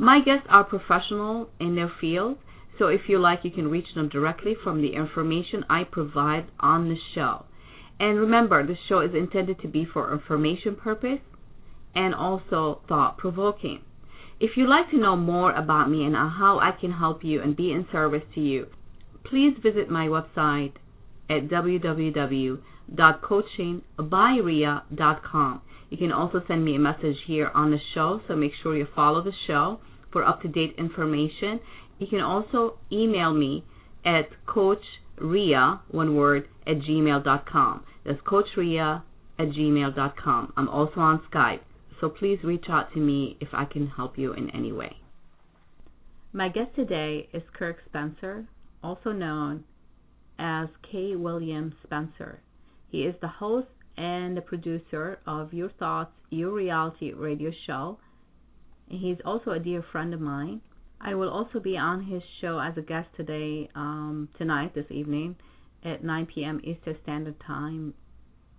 My guests are professional in their field, so if you like, you can reach them directly from the information I provide on the show. And remember, the show is intended to be for information purpose and also thought provoking. If you'd like to know more about me and how I can help you and be in service to you, please visit my website at www.coachingbyria.com. You can also send me a message here on the show, so make sure you follow the show for up to date information. You can also email me at coachria, one word, at gmail.com. That's coachria at gmail.com. I'm also on Skype so please reach out to me if I can help you in any way. My guest today is Kirk Spencer, also known as K. William Spencer. He is the host and the producer of Your Thoughts, Your Reality radio show. He's also a dear friend of mine. I will also be on his show as a guest today, um, tonight, this evening, at 9 p.m. Eastern Standard Time,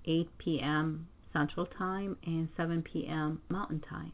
8 p.m. Central Time and 7 p.m. Mountain Time.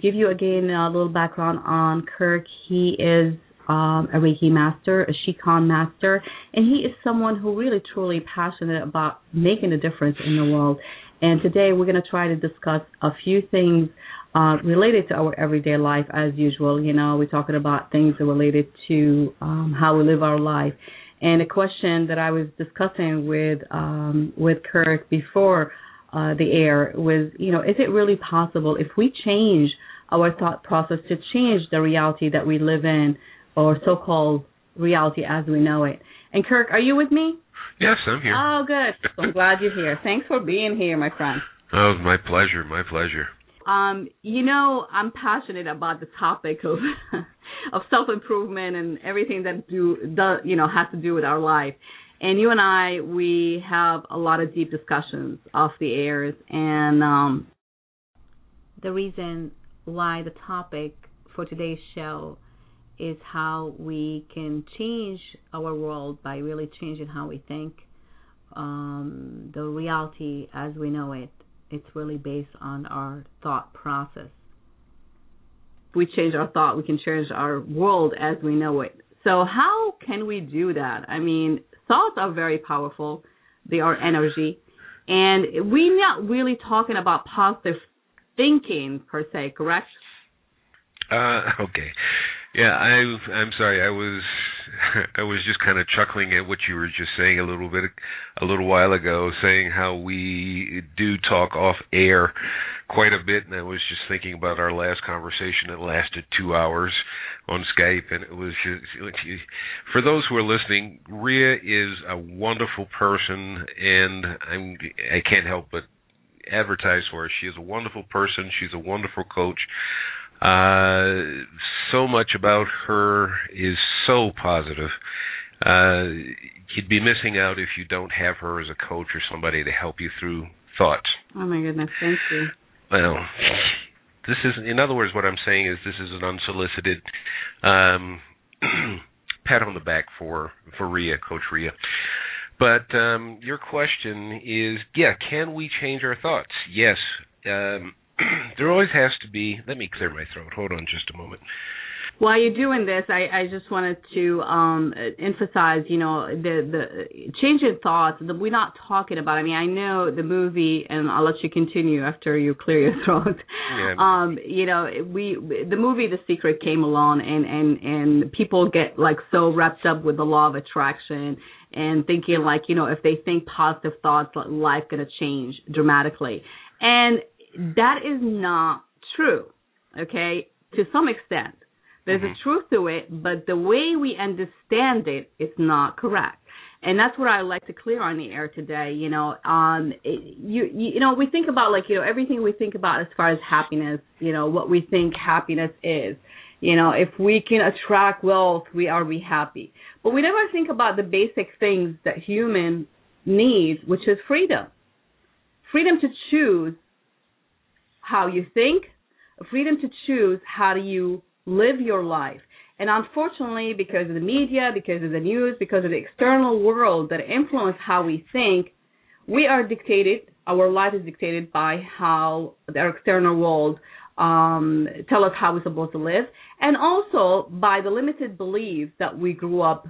Give you again a little background on Kirk. He is um, a Reiki master, a Qigong master, and he is someone who really truly passionate about making a difference in the world. And today we're going to try to discuss a few things uh, related to our everyday life as usual. You know, we're talking about things related to um, how we live our life. And a question that I was discussing with um, with Kirk before uh, the air was, you know, is it really possible if we change our thought process to change the reality that we live in, or so-called reality as we know it? And Kirk, are you with me? Yes, I'm here. Oh, good. So I'm glad you're here. Thanks for being here, my friend. Oh, my pleasure. My pleasure. Um, you know, I'm passionate about the topic of of self improvement and everything that do does you know has to do with our life. And you and I, we have a lot of deep discussions off the airs, and um, the reason why the topic for today's show is how we can change our world by really changing how we think, um, the reality as we know it. It's really based on our thought process If we change our thought, we can change our world as we know it. So how can we do that? I mean, thoughts are very powerful. They are energy. And we're not really talking about positive thinking per se, correct? Uh, okay. Yeah, I I'm sorry. I was I was just kind of chuckling at what you were just saying a little bit a little while ago, saying how we do talk off air quite a bit, and I was just thinking about our last conversation that lasted two hours, on Skype, and it was just for those who are listening. Ria is a wonderful person, and I'm I can't help but advertise for her. She is a wonderful person. She's a wonderful coach. Uh, so much about her is so positive. Uh, you'd be missing out if you don't have her as a coach or somebody to help you through thoughts. Oh my goodness, thank you. Well, this is, in other words, what I'm saying is this is an unsolicited um, pat on the back for for Coach Ria. But um, your question is, yeah, can we change our thoughts? Yes. Um, there always has to be. Let me clear my throat. Hold on just a moment. While you're doing this, I, I just wanted to um, emphasize, you know, the the in thoughts that we're not talking about. I mean, I know the movie, and I'll let you continue after you clear your throat. Yeah. Um, you know, we the movie The Secret came along, and and and people get like so wrapped up with the law of attraction and thinking like, you know, if they think positive thoughts, life gonna change dramatically, and that is not true. Okay, to some extent there's Mhm. a truth to it, but the way we understand it is not correct. And that's what I like to clear on the air today. You know, um, it, you you know, we think about like you know everything we think about as far as happiness. You know, what we think happiness is. You know, if we can attract wealth, we are we happy. But we never think about the basic things that human needs, which is freedom. Freedom to choose how you think, freedom to choose how do you live your life. And unfortunately, because of the media, because of the news, because of the external world that influence how we think, we are dictated, our life is dictated by how the external world um, tell us how we're supposed to live, and also by the limited beliefs that we grew up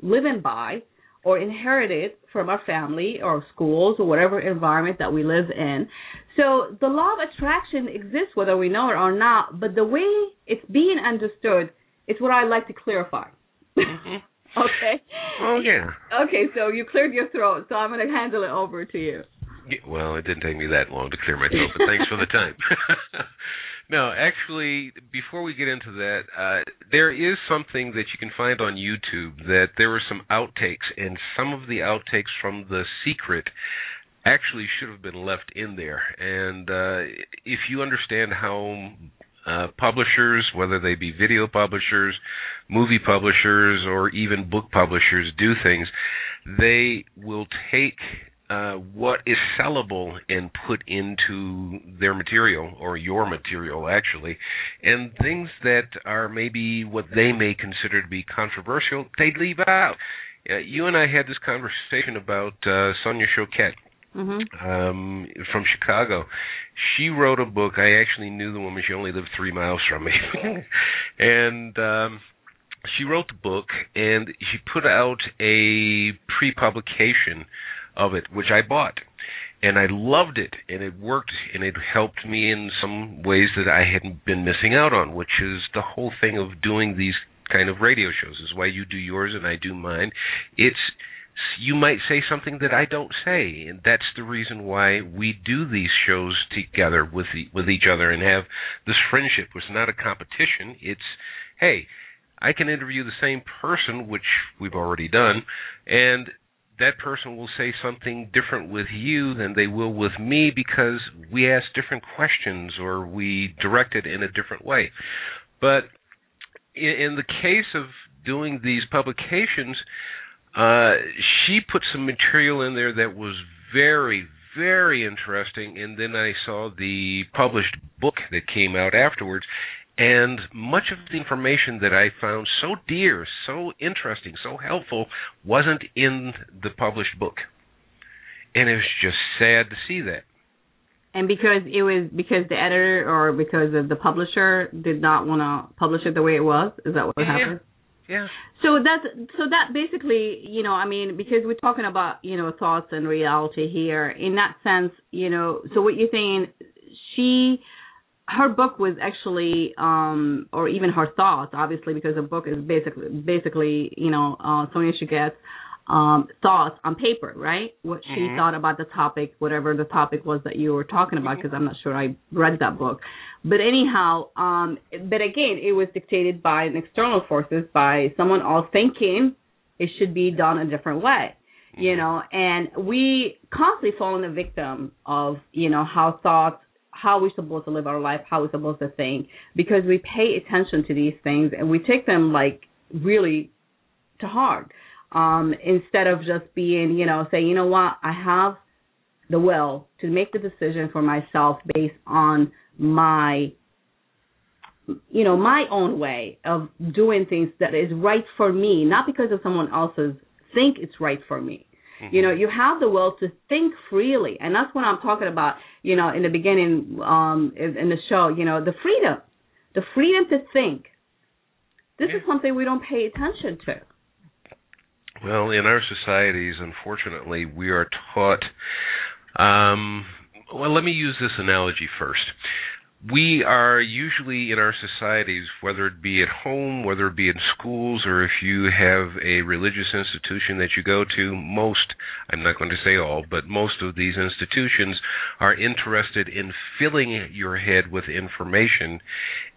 living by or inherited from our family or schools or whatever environment that we live in. So the law of attraction exists whether we know it or not, but the way it's being understood is what I'd like to clarify. okay. Oh yeah. Okay, so you cleared your throat, so I'm going to handle it over to you. Yeah, Well, it didn't take me that long to clear my throat, but thanks for the time. no, actually, before we get into that, uh, there is something that you can find on YouTube that there were some outtakes, and some of the outtakes from The Secret actually should have been left in there. And uh, if you understand how uh, publishers, whether they be video publishers, movie publishers, or even book publishers, do things, they will take uh, what is sellable and put into their material or your material actually, and things that are maybe what they may consider to be controversial, they leave out. Uh, you and I had this conversation about uh, Sonia Choquette Mhm. um, from Chicago. She wrote a book. I actually knew the woman. She only lived three miles from me, and um, she wrote the book and she put out a pre-publication of it, which I bought. And I loved it, and it worked, and it helped me in some ways that I hadn't been missing out on, which is the whole thing of doing these kind of radio shows. Is why you do yours and I do mine. It's you might say something that I don't say, and that's the reason why we do these shows together with with each other and have this friendship. It's not a competition. It's hey, I can interview the same person, which we've already done, and that person will say something different with you than they will with me because we ask different questions or we direct it in a different way. But in, in the case of doing these publications, uh, she put some material in there that was very, very interesting, and then I saw the published book that came out afterwards, and much of the information that I found so dear, so interesting, so helpful wasn't in the published book. And it was just sad to see that. And because it was because the editor or because of the publisher did not want to publish it the way it was, is that what Yeah. happened? Yeah. So that's so that basically, you know, I mean, because we're talking about, you know, thoughts and reality here. In that sense, you know, so what you're saying, she, her book was actually, um, or even her thoughts, obviously, because the book is basically, basically, you know, uh, Sonia Choquette, um, thoughts on paper, right? What she Mhm. thought about the topic, whatever the topic was that you were talking about, because I'm not sure I read that book. But anyhow, um, but again, it was dictated by an external forces, by someone else thinking it should be done a different way, you know. And we constantly fall in the victim of, you know, how thoughts, how we're supposed to live our life, how we're supposed to think, because we pay attention to these things and we take them like really to heart um, instead of just being, you know, say, you know what, I have the will to make the decision for myself based on my, you know, my own way of doing things that is right for me, not because of someone else's think it's right for me. You know, you have the will to think freely, and that's what I'm talking about. You know, in the beginning, um, in, in the show, you know, the freedom, the freedom to think. This is something we don't pay attention to. Well, in our societies, unfortunately, we are taught. Um, well, let me use this analogy first. We are usually in our societies, whether it be at home, whether it be in schools, or if you have a religious institution that you go to, most, I'm not going to say all, but most of these institutions are interested in filling your head with information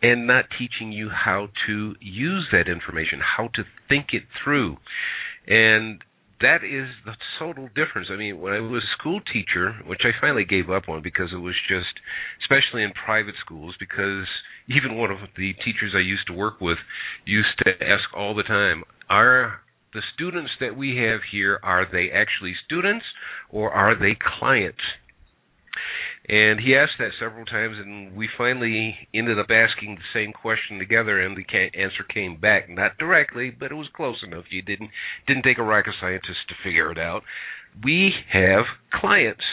and not teaching you how to use that information, how to think it through. And that is the total difference. I mean, when I was a school teacher, which I finally gave up on because it was just, especially in private schools, because even one of the teachers I used to work with used to ask all the time, are the students that we have here, are they actually students or are they clients? And he asked that several times, and we finally ended up asking the same question together, and the answer came back not directly, but it was close enough. You didn't didn't take a rocket scientist to figure it out. We have clients.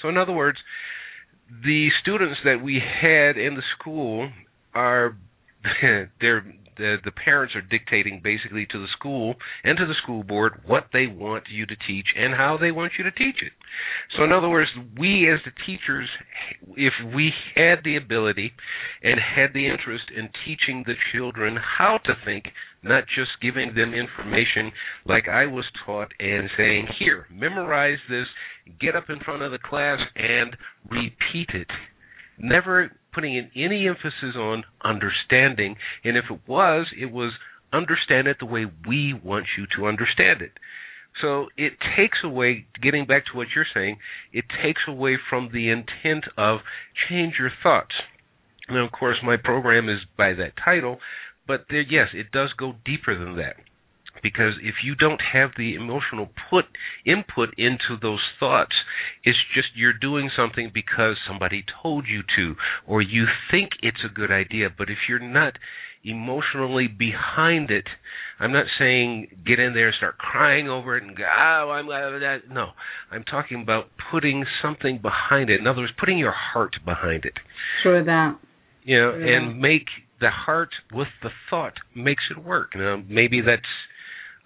So, in other words, the students that we had in the school are they're the the parents are dictating basically to the school and to the school board what they want you to teach and how they want you to teach it. So in other words, we as the teachers if we had the ability and had the interest in teaching the children how to think, not just giving them information like I was taught and saying, "Here, memorize this, get up in front of the class and repeat it." never putting in any emphasis on understanding. And if it was, it was understand it the way we want you to understand it. So it takes away, getting back to what you're saying, it takes away from the intent of change your thoughts. Now, of course, my program is by that title, but there, yes, it does go deeper than that because if you don't have the emotional put input into those thoughts it's just you're doing something because somebody told you to or you think it's a good idea. But if you're not emotionally behind it i'm not saying get in there and start crying over it and go oh i'm glad of that. No i'm talking about putting something behind it. In other words putting your heart behind it. True that. you know Yeah. and make the heart with the thought makes it work. Now maybe that's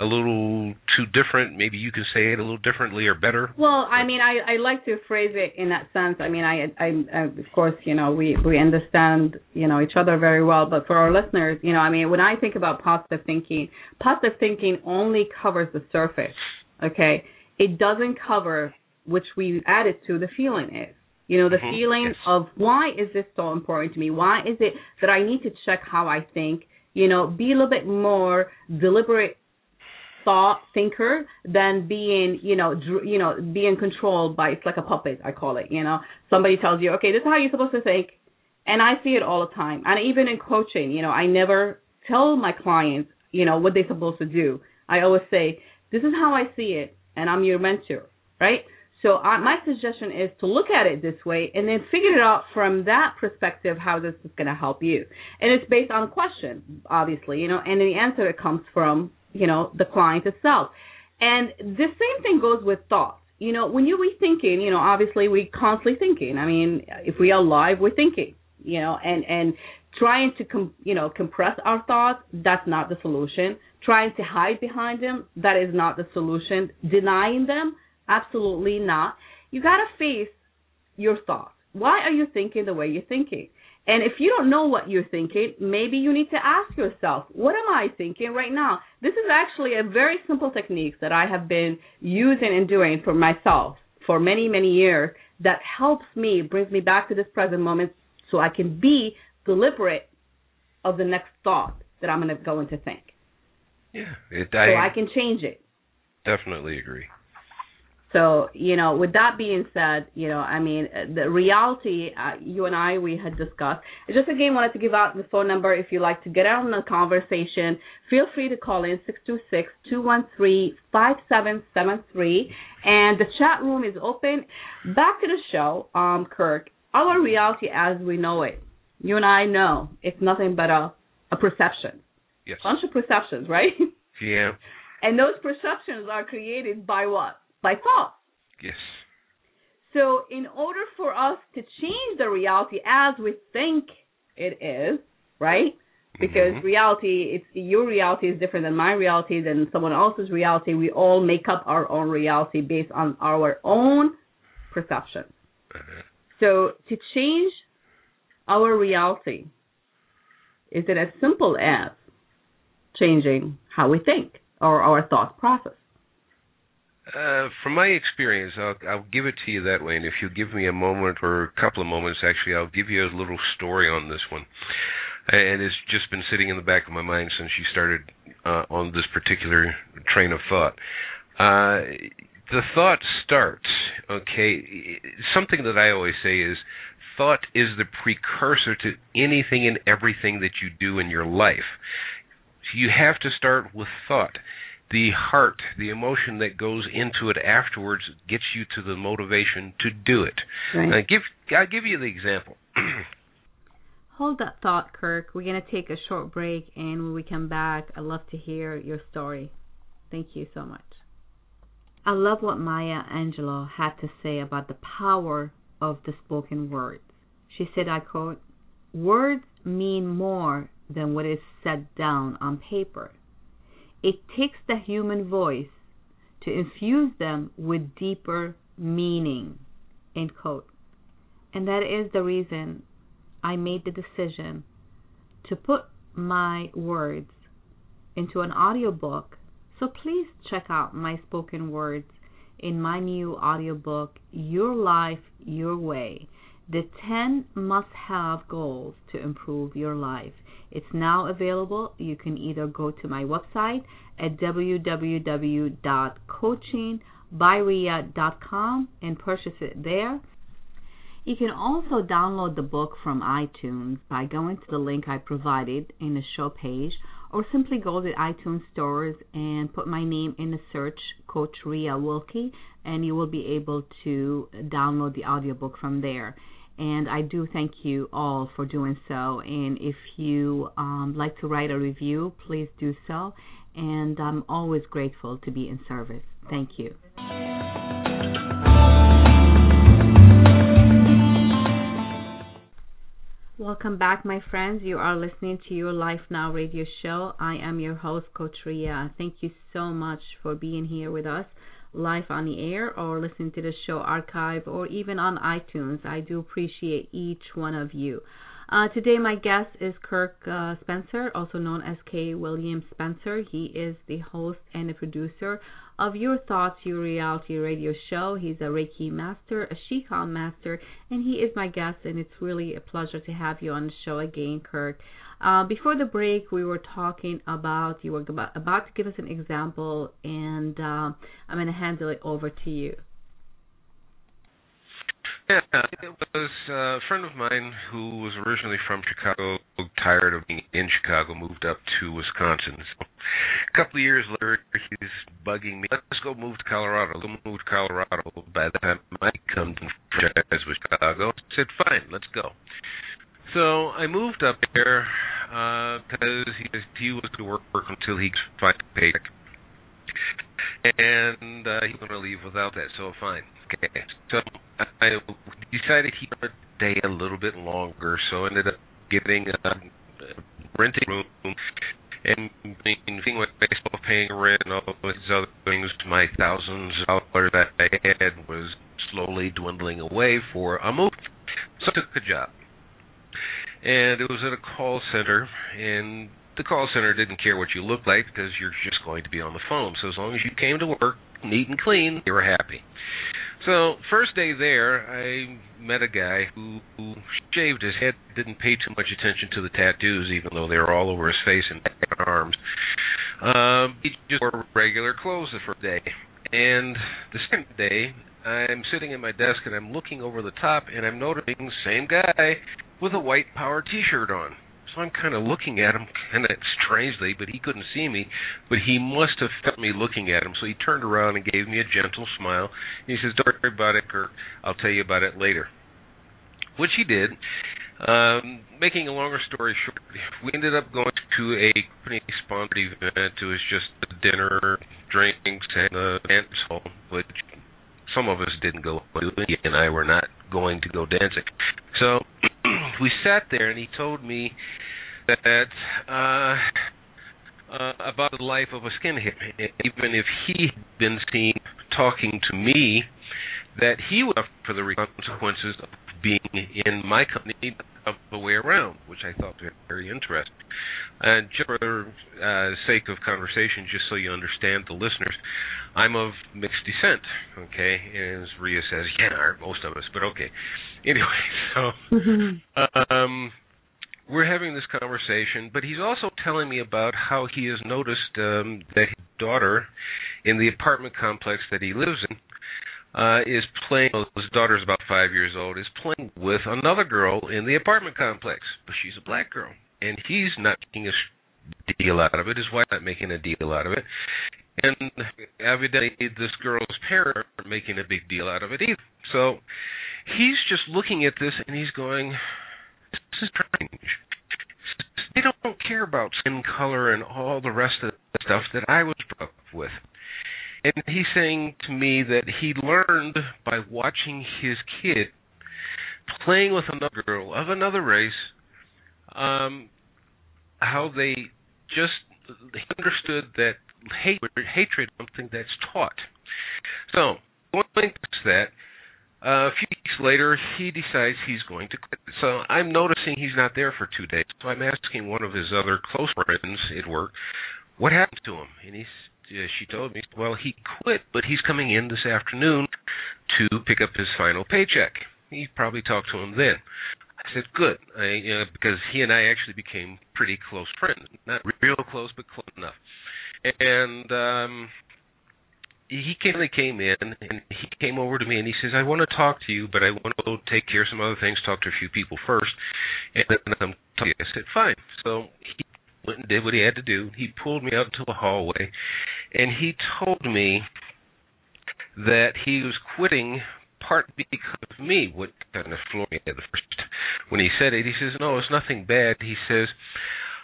a little too different. Maybe you can say it a little differently or better. Well, I mean, I I like to phrase it in that sense. I mean, I I, I of course, you know, we we understand, you know, each other very well, but for our listeners, you know, I mean, when I think about positive thinking, positive thinking only covers the surface. Okay? It doesn't cover which we added to the feeling is. You know, the Mhm, feeling yes. of why is this so important to me? Why is it that I need to check how I think? You know, be a little bit more deliberate thought thinker than being you know dr- you know being controlled by it's like a puppet i call it you know? Somebody tells you okay this is how you're supposed to think. And i see it all the time. And even in coaching you know i never tell my clients you know what they're supposed to do. I always say this is how i see it and i'm your mentor right? So I, my suggestion is to look at it this way and then figure it out from that perspective how this is going to help you. And it's based on a question, obviously, you know, and the answer that comes from, you know, the client itself. And the same thing goes with thoughts. You know, when you're thinking, you know, obviously we constantly thinking. I mean, if we are alive, we're thinking, you know, and, and trying to, com- you know, compress our thoughts, that's not the solution. Trying to hide behind them, that is not the solution. Denying them, absolutely not. You got to face your thoughts. Why are you thinking the way you're thinking? And if you don't know what you're thinking, maybe you need to ask yourself, what am I thinking right now? This is actually a very simple technique that I have been using and doing for myself for many, many years that helps me, brings me back to this present moment so I can be deliberate of the next thought that I'm going to go into think. Yeah, it, I, so I can change it. Definitely agree. So, you know, with that being said, you know, I mean, the reality, uh, you and I, we had discussed. I just again wanted to give out the phone number if you'd like to get on the conversation. Feel free to call in six two six two one three five seven seven three, and the chat room is open. Back to the show, um, Kirk. Our reality as we know it, you and I know, it's nothing but a a perception. Yes. Bunch of perceptions, right? Yeah. And those perceptions are created by what? By thought. Yes. So, in order for us to change the reality as we think it is, right? Because mm-hmm. reality, it's your reality is different than my reality, than someone else's reality. We all make up our own reality based on our own perception. Uh-huh. So, to change our reality, is it as simple as changing how we think or our thought process? Uh, from my experience, I'll, I'll give it to you that way. And if you give me a moment or a couple of moments, actually, I'll give you a little story on this one. And it's just been sitting in the back of my mind since you started uh, on this particular train of thought. Uh, the thought starts, okay, something that I always say is thought is the precursor to anything and everything that you do in your life. You have to start with thought the heart, the emotion that goes into it afterwards gets you to the motivation to do it. Right. give I'll give you the example. Hold that thought, Kirk. We're going to take a short break, and when we come back, I'd love to hear your story. Thank you so much. I love what Maya Angelou had to say about the power of the spoken words. She said, I quote, Words mean more than what is set down on paper. It takes the human voice to infuse them with deeper meaning. End quote. And that is the reason I made the decision to put my words into an audiobook. So please check out my spoken words in my new audiobook, Your Life, Your Way The 10 Must Have Goals to Improve Your Life. It's now available. You can either go to my website at www.coachingbyria.com and purchase it there. You can also download the book from iTunes by going to the link I provided in the show page or simply go to iTunes stores and put my name in the search, Coach Ria Wilkie, and you will be able to download the audiobook from there and I do thank you all for doing so. And if you um, like to write a review, please do so. And I'm always grateful to be in service. Thank you. Welcome back, my friends. You are listening to your Life Now radio show. I am your host, Coach. Thank you so much for being here with us live on the air or listening to the show archive or even on iTunes. I do appreciate each one of you. Uh, today, my guest is Kirk uh, Spencer, also known as K. William Spencer. He is the host and the producer of Your Thoughts, Your Reality radio show. He's a Reiki master, a Qigong master, and he is my guest, and it's really a pleasure to have you on the show again, Kirk. Uh, before the break, we were talking about you were about, about to give us an example, and uh, I'm going to hand it over to you. Yeah, it was a friend of mine who was originally from Chicago, tired of being in Chicago, moved up to Wisconsin. So a couple of years later, he's bugging me. Let's go move to Colorado. Let's move to Colorado. By the time I come to Chicago, I said, "Fine, let's go." So I moved up there because uh, he he was to work, work until he could a paycheck, and uh, he was going to leave without that. So fine, okay. So I decided he would stay a little bit longer. So ended up getting a, a renting room and being with baseball, paying rent, and all these other things. My thousands of dollars that I had was slowly dwindling away for a move. So I took the job and it was at a call center, and the call center didn't care what you looked like because you're just going to be on the phone. So as long as you came to work neat and clean, they were happy. So first day there, I met a guy who, who shaved his head, didn't pay too much attention to the tattoos, even though they were all over his face and arms. Um, he just wore regular clothes the first day, and the second day, I'm sitting at my desk and I'm looking over the top, and I'm noticing the same guy with a white power T-shirt on. So I'm kind of looking at him kind of strangely, but he couldn't see me. But he must have felt me looking at him, so he turned around and gave me a gentle smile. He says, "Don't worry about it, Kirk. I'll tell you about it later." Which he did. Um, making a longer story short, we ended up going to a company-sponsored event. It was just a dinner, drinks, and a dance hall, which some of us didn't go. He and I were not going to go dancing. So we sat there, and he told me that uh, uh, about the life of a skinhead. Even if he had been seen talking to me, that he would suffer the consequences of being in my company of the way around, which I thought was very interesting. And just for uh, sake of conversation, just so you understand the listeners, I'm of mixed descent. Okay, and as Ria says, yeah, most of us, but okay. Anyway, so mm-hmm. um, we're having this conversation, but he's also telling me about how he has noticed um, that his daughter in the apartment complex that he lives in uh, is playing. His daughter's about five years old. Is playing with another girl in the apartment complex, but she's a black girl, and he's not making a deal out of it. His wife's not making a deal out of it, and evidently this girl's parents aren't making a big deal out of it either. So he's just looking at this and he's going, "This is strange." They don't care about skin color and all the rest of the stuff that I was brought up with. And he's saying to me that he learned by watching his kid playing with another girl of another race, um, how they just he understood that hatred, hatred is something that's taught. So, going past that, uh, a few weeks later, he decides he's going to quit. So I'm noticing he's not there for two days. So I'm asking one of his other close friends at work, what happened to him? And he's uh, she told me, well, he quit, but he's coming in this afternoon to pick up his final paycheck. He probably talked to him then. I said, good, I, you know, because he and I actually became pretty close friends. Not real close, but close enough. And um he came, came in and he came over to me and he says, I want to talk to you, but I want to take care of some other things, talk to a few people first. And then I'm talking. I said, fine. So he went and did what he had to do. He pulled me out into the hallway and he told me that he was quitting part because of me, what kind of floored me the first when he said it. He says, "No, it's nothing bad." He says,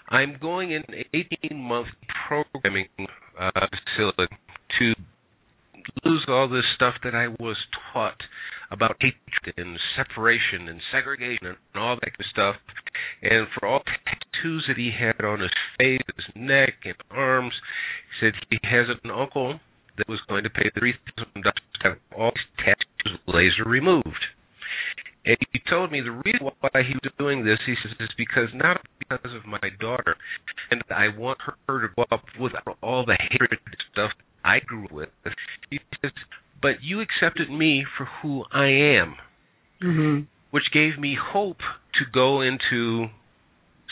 "I'm going in an 18-month programming uh, facility to lose all this stuff that I was taught about hatred and separation and segregation and all that of stuff. And for all tattoos that he had on his face, his neck, and arms, he said he has an uncle that was going to pay three thousand dollars have all his tattoos laser removed. And he told me the reason why he was doing this, he says, is because not because of my daughter, and I want her to grow up without all the hatred and stuff I grew with. He says, but you accepted me for who I am, mm-hmm. which gave me hope to go into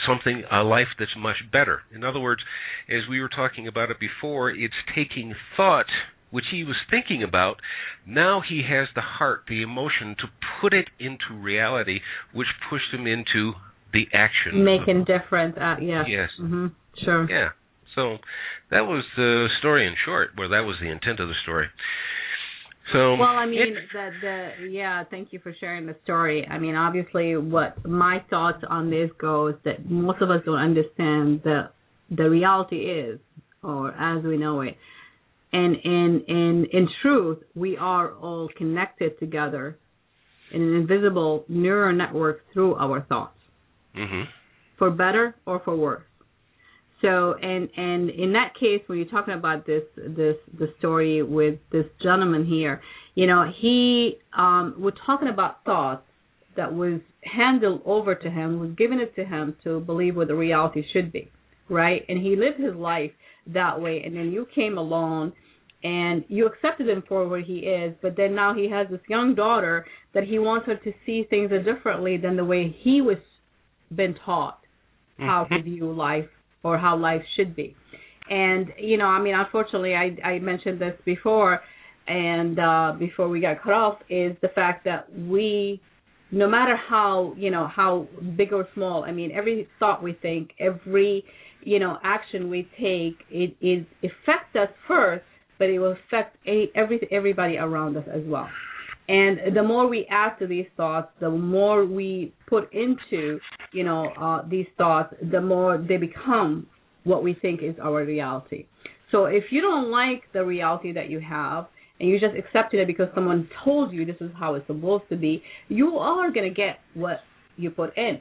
something a life that's much better. In other words, as we were talking about it before, it's taking thought which he was thinking about. Now he has the heart, the emotion to put it into reality, which pushed him into the action. Making difference. Uh, yeah. Yes. Mm-hmm. Sure. Yeah. So that was the story in short, where that was the intent of the story. So well, I mean, the the yeah. Thank you for sharing the story. I mean, obviously, what my thoughts on this goes that most of us don't understand the the reality is, or as we know it, and in in in truth, we are all connected together in an invisible neural network through our thoughts, mm-hmm. for better or for worse. So, and and in that case, when you're talking about this this the story with this gentleman here, you know, he um, we're talking about thoughts that was handed over to him, was given it to him to believe what the reality should be, right? And he lived his life that way, and then you came along and you accepted him for what he is, but then now he has this young daughter that he wants her to see things differently than the way he was been taught how to view life or how life should be. And you know, I mean, unfortunately, I I mentioned this before, and uh, before we got cut off, is the fact that we, no matter how you know how big or small, I mean, every thought we think, every you know action we take, it is affects us first, but it will affect every everybody around us as well. And the more we add to these thoughts, the more we put into, you know, uh, these thoughts, the more they become what we think is our reality. So if you don't like the reality that you have, and you just accepted it because someone told you this is how it's supposed to be, you are gonna get what you put in.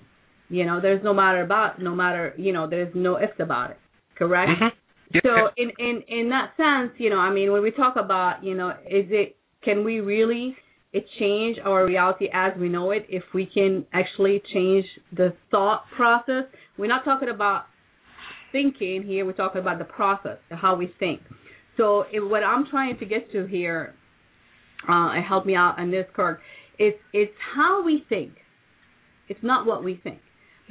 You know, there's no matter about, no matter, you know, there's no ifs about it. Correct? Mm-hmm. Yep. So in in in that sense, you know, I mean, when we talk about, you know, is it can we really it change our reality as we know it if we can actually change the thought process? We're not talking about thinking here. We're talking about the process, how we think. So what I'm trying to get to here, uh, help me out on this, Kirk, it's it's how we think. It's not what we think.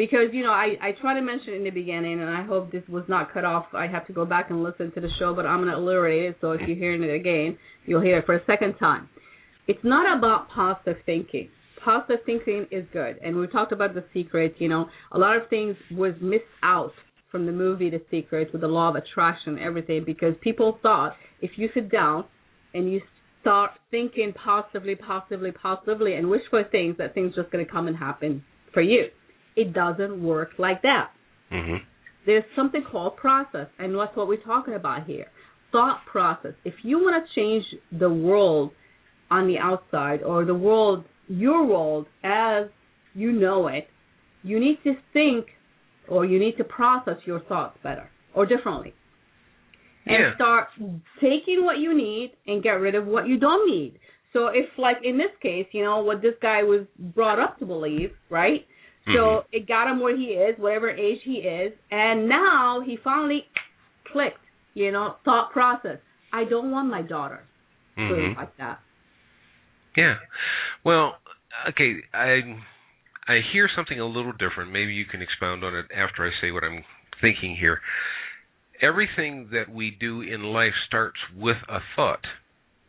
Because you know, I I try to mention in the beginning, and I hope this was not cut off. I have to go back and listen to the show, but I'm gonna alliterate it. So if you're hearing it again, you'll hear it for a second time. It's not about positive thinking. Positive thinking is good, and we talked about the secret. You know, a lot of things was missed out from the movie The Secret with the law of attraction and everything because people thought if you sit down and you start thinking positively, positively, positively, and wish for things, that things just going to come and happen for you. It doesn't work like that. Mm-hmm. There's something called process, and that's what we're talking about here. Thought process. If you want to change the world on the outside or the world, your world as you know it, you need to think or you need to process your thoughts better or differently. And Yeah. start taking what you need and get rid of what you don't need. So if like in this case, you know, what this guy was brought up to believe, right? So Mhm. it got him where he is, whatever age he is, and now he finally clicked, you know, thought process. I don't want my daughter to Mhm. like that. Yeah. Well, okay, I I hear something a little different. Maybe you can expound on it after I say what I'm thinking here. Everything that we do in life starts with a thought.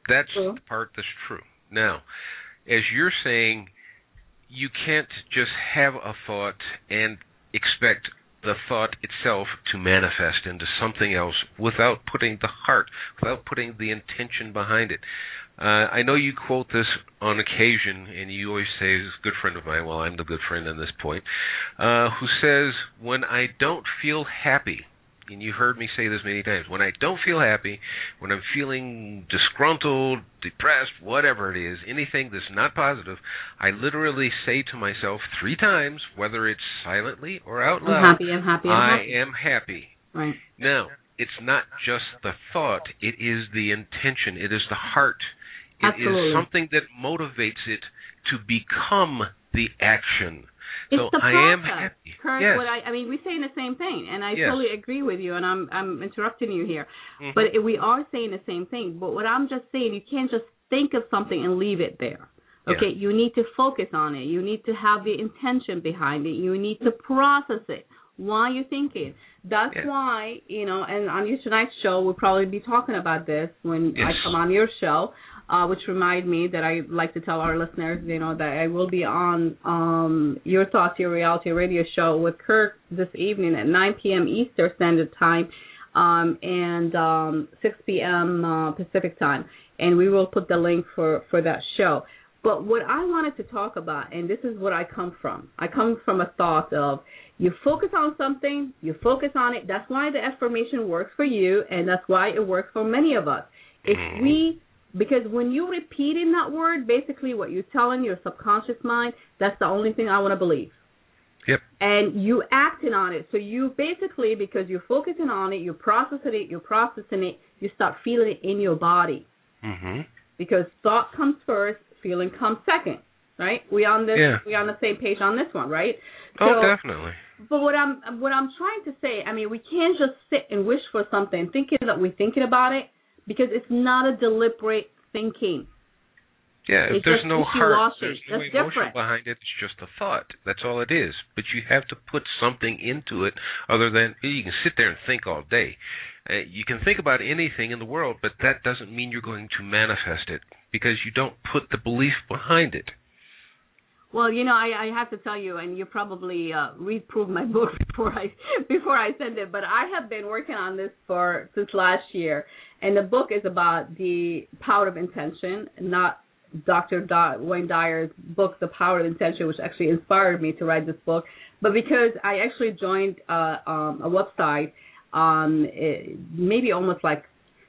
That's True. the part that's true. Now, as you're saying, you can't just have a thought and expect the thought itself to manifest into something else without putting the heart, without putting the intention behind it. Uh, I know you quote this on occasion, and you always say, "This good friend of mine." Well, I'm the good friend in this point, uh, who says, "When I don't feel happy." And you've heard me say this many times. When I don't feel happy, when I'm feeling disgruntled, depressed, whatever it is, anything that's not positive, I literally say to myself three times, whether it's silently or out loud, I'm happy, I'm happy, I'm I happy. am happy. Right. Now, it's not just the thought, it is the intention, it is the heart. It is Absolutely. something that motivates it to become the action. It's so the I process. am happy. Kirk, yes. what I, I mean, we're saying the same thing, and I Yes. totally agree with you. And I'm I'm interrupting you here, Mhm. but we are saying the same thing. But what I'm just saying, you can't just think of something and leave it there. Yeah. Okay, you need to focus on it. You need to have the intention behind it. You need to process it while you're thinking. That's Yeah. why you know. And on your tonight's show, we'll probably be talking about this when I come on your show. Uh, which remind me that I like to tell our listeners, you know, that I will be on um, Your Thoughts, Your Reality radio show with Kirk this evening at 9 p.m. Eastern Standard Time um, and um, 6 p.m. Uh, Pacific Time. And we will put the link for, for that show. But what I wanted to talk about, and this is what I come from, I come from a thought of you focus on something, you focus on it. That's why the affirmation works for you, and that's why it works for many of us. If we because when you repeat in that word, basically what you're telling your subconscious mind, that's the only thing I want to believe. Yep. And you acting on it. So you basically, because you're focusing on it, you're processing it, you're processing it, you start feeling it in your body. Mm-hmm. Because thought comes first, feeling comes second. right? We on this Yeah. we on the same page on this one, right? Oh, definitely. But what I'm what I'm trying to say, I mean, we can't just sit and wish for something thinking that we're thinking about it because it's not a deliberate thinking. Yeah, if It's there's no heart, there's no That's emotion different. behind it. It's just a thought. That's all it is. But you have to put something into it other than you can sit there and think all day. Uh, you can think about anything in the world, but that doesn't mean you're going to manifest it because you don't put the belief behind it. Well, you know, I, I have to tell you, and you probably uh, read proof my book before I before I send it. But I have been working on this for since last year, and the book is about the power of intention, not Dr. Wayne Dyer's book, The Power of Intention, which actually inspired me to write this book. But because I actually joined uh, um, a website, um, it, maybe almost like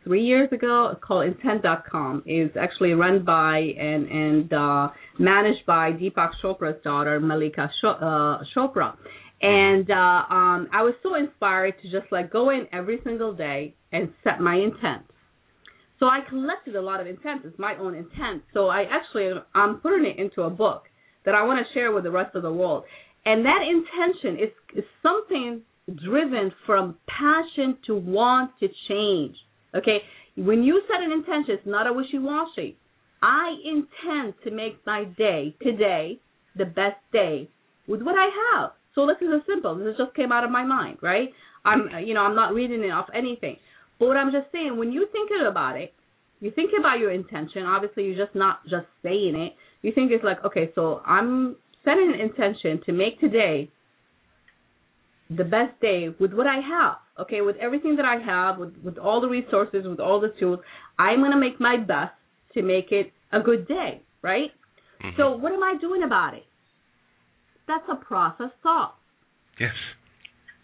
three years ago called intent.com it's actually run by and and uh managed by deepak chopra's daughter Mallika uh, chopra and uh um i was so inspired to just like go in every single day and set my intent. So i collected a lot of intents it's my own intent. So i actually i'm putting it into a book that i want to share with the rest of the world. And that intention is is something driven from passion to want to change. Okay, when you set an intention, it's not a wishy-washy. I intend to make my day today the best day with what I have. So this is a simple. This just came out of my mind, right? I'm, you know, I'm not reading it off anything. But what I'm just saying, when you think about it, you think about your intention. Obviously, you're just not just saying it. You think it's like, okay, so I'm setting an intention to make today the best day with what I have. Okay, with everything that I have, with with all the resources, with all the tools, I'm gonna make my best to make it a good day, right? Mhm. So what am I doing about it? That's a process thought. yes.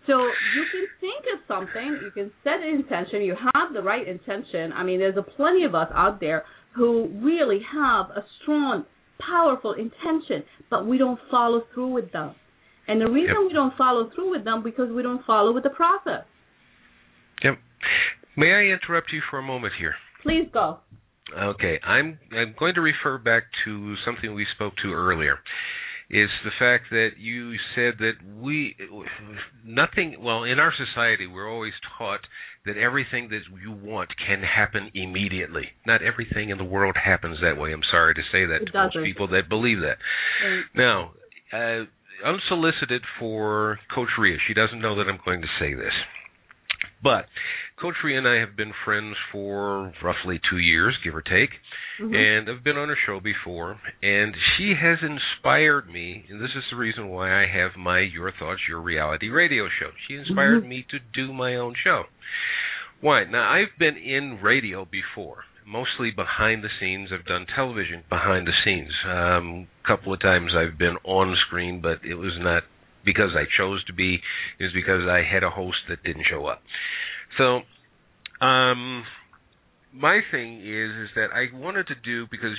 So you can think of something, you can set an intention, you have the right intention. I mean, there's a plenty of us out there who really have a strong, powerful intention, but we don't follow through with them. And the reason Yep. we don't follow through with them because we don't follow with the process. Yep. May I interrupt you for a moment here? Please go. Okay, I'm I'm going to refer back to something we spoke to earlier. Is the fact that you said that we nothing well in our society we're always taught that everything that you want can happen immediately. Not everything in the world happens that way. I'm sorry to say that It to most doesn't. people that believe that. And Now, uh, unsolicited for Coach Rhea, she does't know that I'm going to say this. But Coach Rhea and I have been friends for roughly two years, give or take, Mhm. and I've been on her show before. And she has inspired me, and this is the reason why I have my Your Thoughts, Your Reality radio show. She inspired Mhm. me to do my own show. Why? Now, I've been in radio before, mostly behind the scenes. I've done television behind the scenes. Um, a couple of times I've been on screen, but it was not because I chose to be. It was because I had a host that didn't show up. So, um, my thing is is that I wanted to do because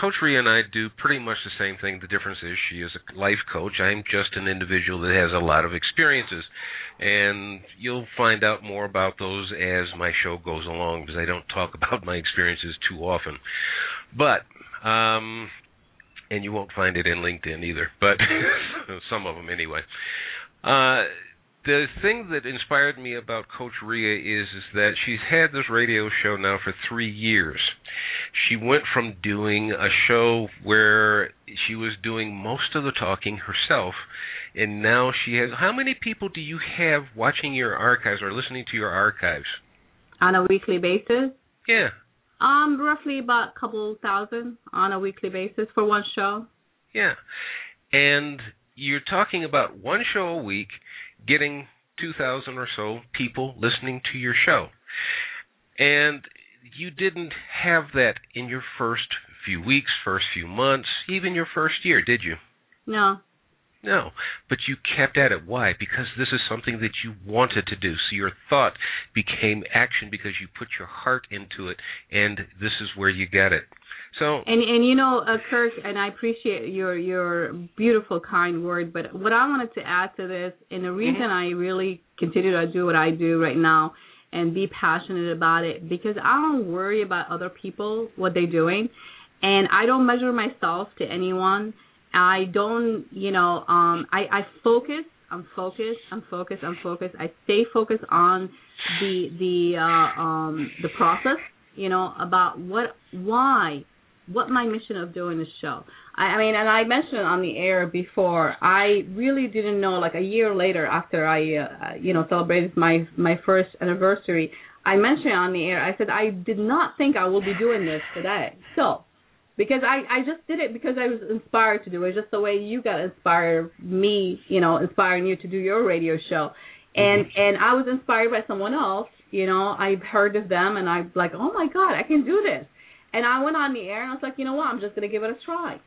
Coach Rhea and I do pretty much the same thing. The difference is she is a life coach. I'm just an individual that has a lot of experiences, and you'll find out more about those as my show goes along because I don't talk about my experiences too often. But um, and you won't find it in LinkedIn either, but some of them anyway. Uh, the thing that inspired me about Coach Rhea is is that she's had this radio show now for three years. She went from doing a show where she was doing most of the talking herself, and now she has. How many people do you have watching your archives or listening to your archives? on a weekly basis, Yeah, um, roughly about a couple thousand on a weekly basis for one show. yeah. And you're talking about one show a week getting 2,000 or so people listening to your show. And you didn't have that in your first few weeks, first few months, even your first year, did you? No, No, but you kept at it. Why? Because this is something that you wanted to do. So your thought became action because you put your heart into it, and this is where you get it. So And and you know, uh, Kirk, and I appreciate your your beautiful kind word, but what I wanted to add to this, and the reason I really continue to do what I do right now and be passionate about it, because I don't worry about other people what they're doing, and I don't measure myself to anyone. I don't, you know, um, I, I focus. I'm focused. I'm focused. I'm focused. I stay focused on the the uh, um, the process. You know about what, why, what my mission of doing this show. I, I mean, and I mentioned on the air before. I really didn't know. Like a year later, after I, uh, you know, celebrated my my first anniversary, I mentioned on the air. I said I did not think I will be doing this today. So because I I just did it because I was inspired to do it. Just the way you got inspired me, you know, inspiring you to do your radio show, and mm-hmm. and I was inspired by someone else. You know, I've heard of them, and I'm like, oh my god, I can do this. And I went on the air, and I was like, you know what, I'm just gonna give it a try.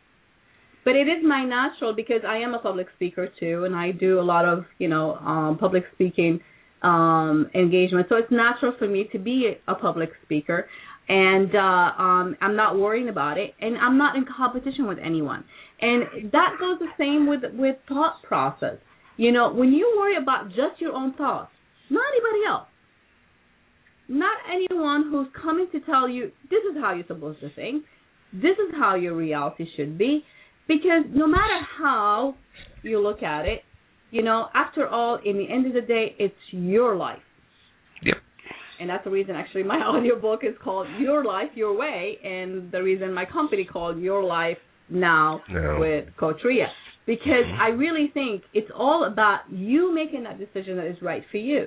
But it is my natural because I am a public speaker too, and I do a lot of you know um, public speaking um engagement so it's natural for me to be a public speaker and uh, um, I'm not worrying about it, and I'm not in competition with anyone. And that goes the same with with thought process. You know, when you worry about just your own thoughts, not anybody else, not anyone who's coming to tell you this is how you're supposed to think, this is how your reality should be, because no matter how you look at it, you know, after all, in the end of the day, it's your life and that's the reason actually my audiobook is called Your Life Your Way, and the reason my company called Your Life Now no. with Coach Rhea. Because mm-hmm. I really think it's all about you making that decision that is right for you.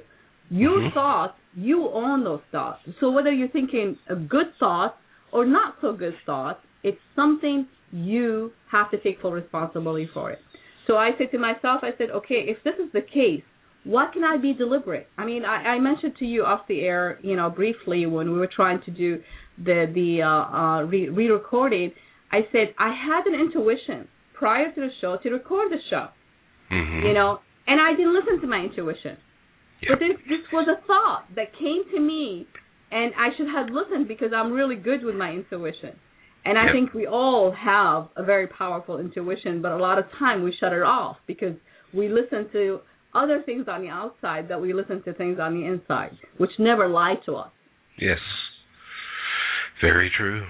Your mm-hmm. thoughts, you own those thoughts. So whether you're thinking a good thought or not so good thought, it's something you have to take full responsibility for it. So I said to myself, I said, okay, if this is the case, what can I be deliberate? I mean, I, I mentioned to you off the air, you know, briefly when we were trying to do the the uh, uh, re- re-recording. I said I had an intuition prior to the show to record the show, mm-hmm. you know, and I didn't listen to my intuition. Yep. But this this was a thought that came to me, and I should have listened because I'm really good with my intuition. And I yep. think we all have a very powerful intuition, but a lot of time we shut it off because we listen to other things on the outside that we listen to things on the inside, which never lie to us. Yes, very true.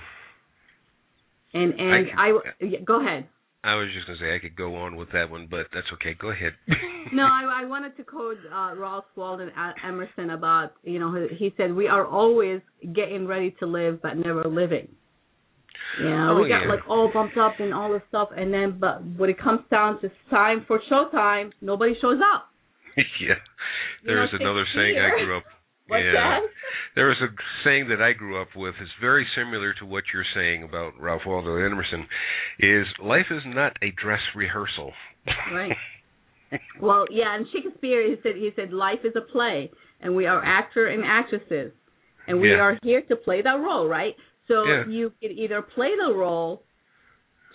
And and I, I yeah, go ahead. I was just gonna say I could go on with that one, but that's okay. Go ahead. no, I, I wanted to quote uh, Ralph Waldo Emerson about you know he said we are always getting ready to live but never living. You know, oh, we got yeah. like all bumped up and all this stuff, and then but when it comes down to time for showtime, nobody shows up. yeah. There is another saying I grew up What's yeah. that? There was a saying that I grew up with. It's very similar to what you're saying about Ralph Waldo Emerson. Is life is not a dress rehearsal. Right. well, yeah, and Shakespeare he said he said life is a play, and we are actor and actresses, and we Yeah. are here to play that role, right? So Yeah. you can either play the role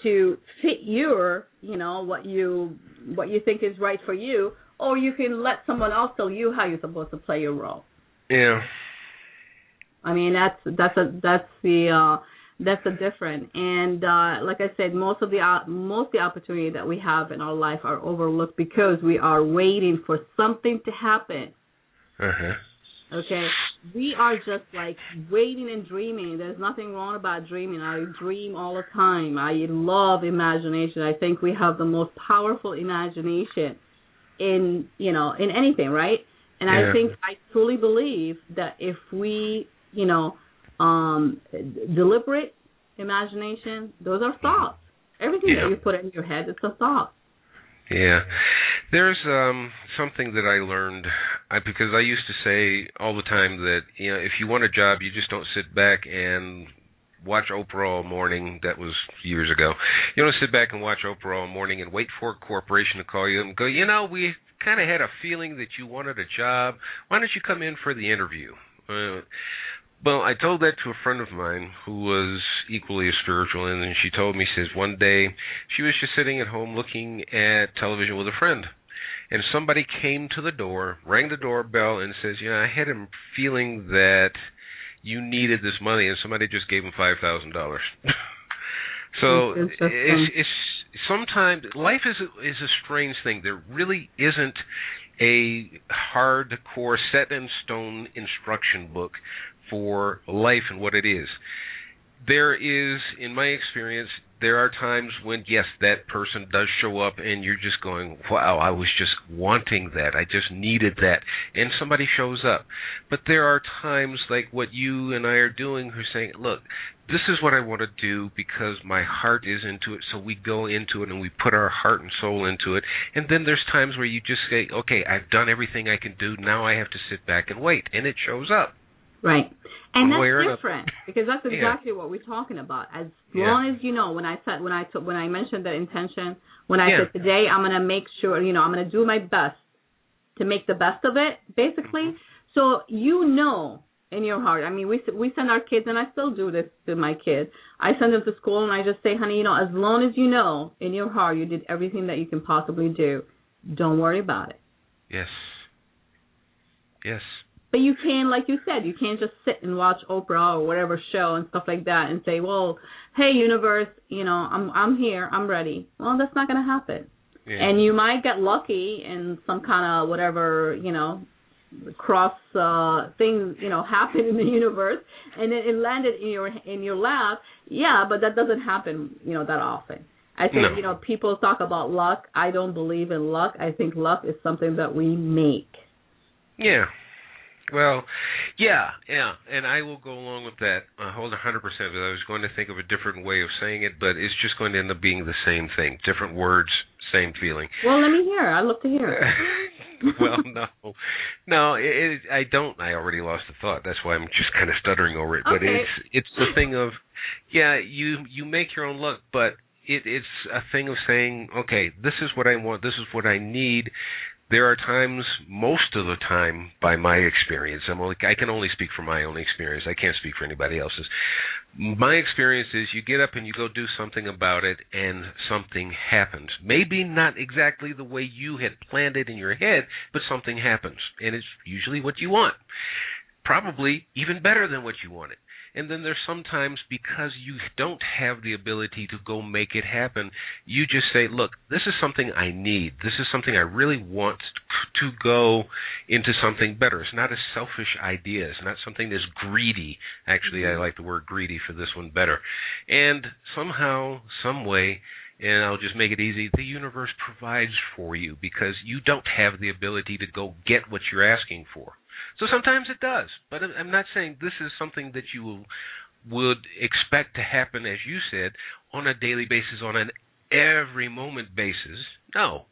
to fit your, you know, what you what you think is right for you, or you can let someone else tell you how you're supposed to play your role. yeah. I mean, that's that's a that's the uh that's a different. And uh like I said, most of the uh, most of the opportunity that we have in our life are overlooked because we are waiting for something to happen. Uh huh. Okay, we are just like waiting and dreaming. There's nothing wrong about dreaming. I dream all the time. I love imagination. I think we have the most powerful imagination in you know in anything, right? And Yeah. I think I truly believe that if we you know um deliberate imagination, those are thoughts. Everything Yeah. that you put in your head, it's a thought. Yeah. There's um something that I learned I because I used to say all the time that you know if you want a job you just don't sit back and watch Oprah all morning that was years ago. You don't sit back and watch Oprah all morning and wait for a corporation to call you and go, "You know, we kind of had a feeling that you wanted a job. Why don't you come in for the interview?" Uh, well, I told that to a friend of mine who was equally as spiritual, and she told me, says one day she was just sitting at home looking at television with a friend, and somebody came to the door, rang the doorbell, and says, "You know, I had a feeling that you needed this money," and somebody just gave him five thousand dollars. so it's, it's sometimes life is a, is a strange thing. There really isn't a hardcore set in stone instruction book for life and what it is. There is, in my experience, there are times when yes, that person does show up, and you're just going, "Wow, I was just wanting that. I just needed that," and somebody shows up. But there are times like what you and I are doing, who's saying, "Look, this is what I want to do because my heart is into it. So we go into it and we put our heart and soul into it. And then there's times where you just say, okay, I've done everything I can do. Now I have to sit back and wait. And it shows up. Right. And that's different because that's Yeah. exactly what we're talking about. As Yeah. long as you know when I said when I when I mentioned the intention, when I Yeah. said today I'm gonna make sure you know I'm gonna do my best to make the best of it, basically. Mm-hmm. So you know in your heart. I mean, we we send our kids, and I still do this to my kids. I send them to school, and I just say, honey, you know, as long as you know in your heart you did everything that you can possibly do, don't worry about it. Yes. Yes. But you can, like you said, you can't just sit and watch Oprah or whatever show and stuff like that and say, "Well, hey universe, you know, I'm I'm here, I'm ready." Well, that's not going to happen. Yeah. And you might get lucky and some kind of whatever, you know, cross uh thing, you know, happen in the universe and it, it landed in your in your lap. Yeah, but that doesn't happen, you know, that often. I think, No. you know, people talk about luck. I don't believe in luck. I think luck is something that we make. Yeah. Well, yeah, yeah, and I will go along with that. I hold 100%. I was going to think of a different way of saying it, but it's just going to end up being the same thing. Different words, same feeling. Well, let me hear. I'd love to hear it. well, no, no, it, it, I don't. I already lost the thought. That's why I'm just kind of stuttering over it. But it's it's the thing of, yeah, you you make your own luck, but it it's a thing of saying, okay, this is what I want. This is what I need. There are times, most of the time, by my experience, I'm only I can only speak from my own experience. I can't speak for anybody else's. My experience is you get up and you go do something about it, and something happens. Maybe not exactly the way you had planned it in your head, but something happens, and it's usually what you want. Probably even better than what you wanted. And then there's sometimes because you don't have the ability to go make it happen, you just say, "Look, this is something I need. This is something I really want to go into something better. It's not a selfish idea. It's not something that's greedy. Actually, I mm-hmm. like the word greedy for this one better. And somehow, some way, and I'll just make it easy, the universe provides for you because you don't have the ability to go get what you're asking for. So sometimes it does, but I'm- I'm not saying this is something that you will, would expect to happen, as you said, on a daily basis, on an every moment basis. No.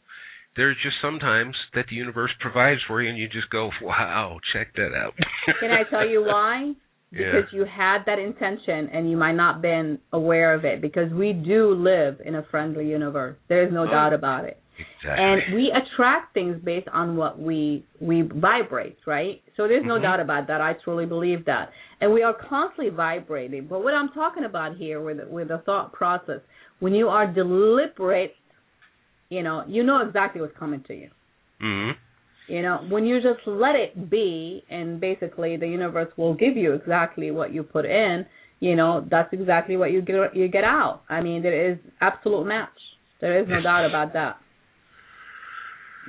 There's just sometimes that the universe provides for you, and you just go, "Wow, check that out." Can I tell you why? Yeah. Because you had that intention and you might not been aware of it. Because we do live in a friendly universe. There is no Oh. doubt about it. Exactly. And we attract things based on what we we vibrate, right? So there's no Mhm. doubt about that. I truly believe that. And we are constantly vibrating. But what I'm talking about here with with the thought process, when you are deliberate, you know, you know exactly what's coming to you. hmm You know, when you just let it be, and basically the universe will give you exactly what you put in. You know, that's exactly what you get you get out. I mean, there is absolute match. There is no doubt about that.